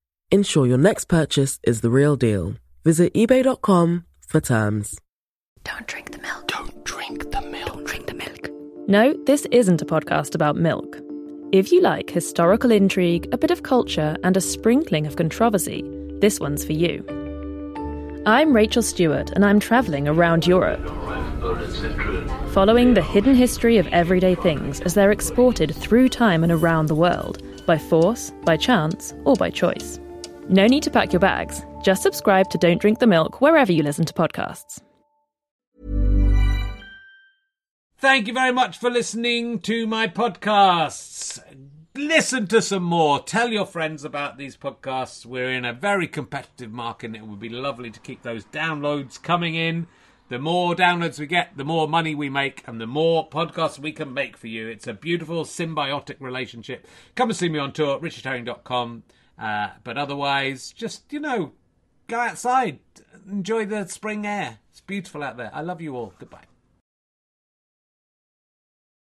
Ensure your next purchase is the real deal. Visit eBay.com for terms. Don't drink the milk. Don't drink the milk. Don't drink the milk. No, this isn't a podcast about milk. If you like historical intrigue, a bit of culture, and a sprinkling of controversy, this one's for you. I'm Rachel Stewart, and I'm travelling around Europe, following the hidden history of everyday things as they're exported through time and around the world, by force, by chance, or by choice. No need to pack your bags. Just subscribe to Don't Drink the Milk wherever you listen to podcasts. Thank you very much for listening to my podcasts. Listen to some more. Tell your friends about these podcasts. We're in a very competitive market and it would be lovely to keep those downloads coming in. The more downloads we get, the more money we make and the more podcasts we can make for you. It's a beautiful symbiotic relationship. Come and see me on tour, richardherring.com. Uh, but otherwise, just, you know, go outside, enjoy the spring air. It's beautiful out there. I love you all. Goodbye.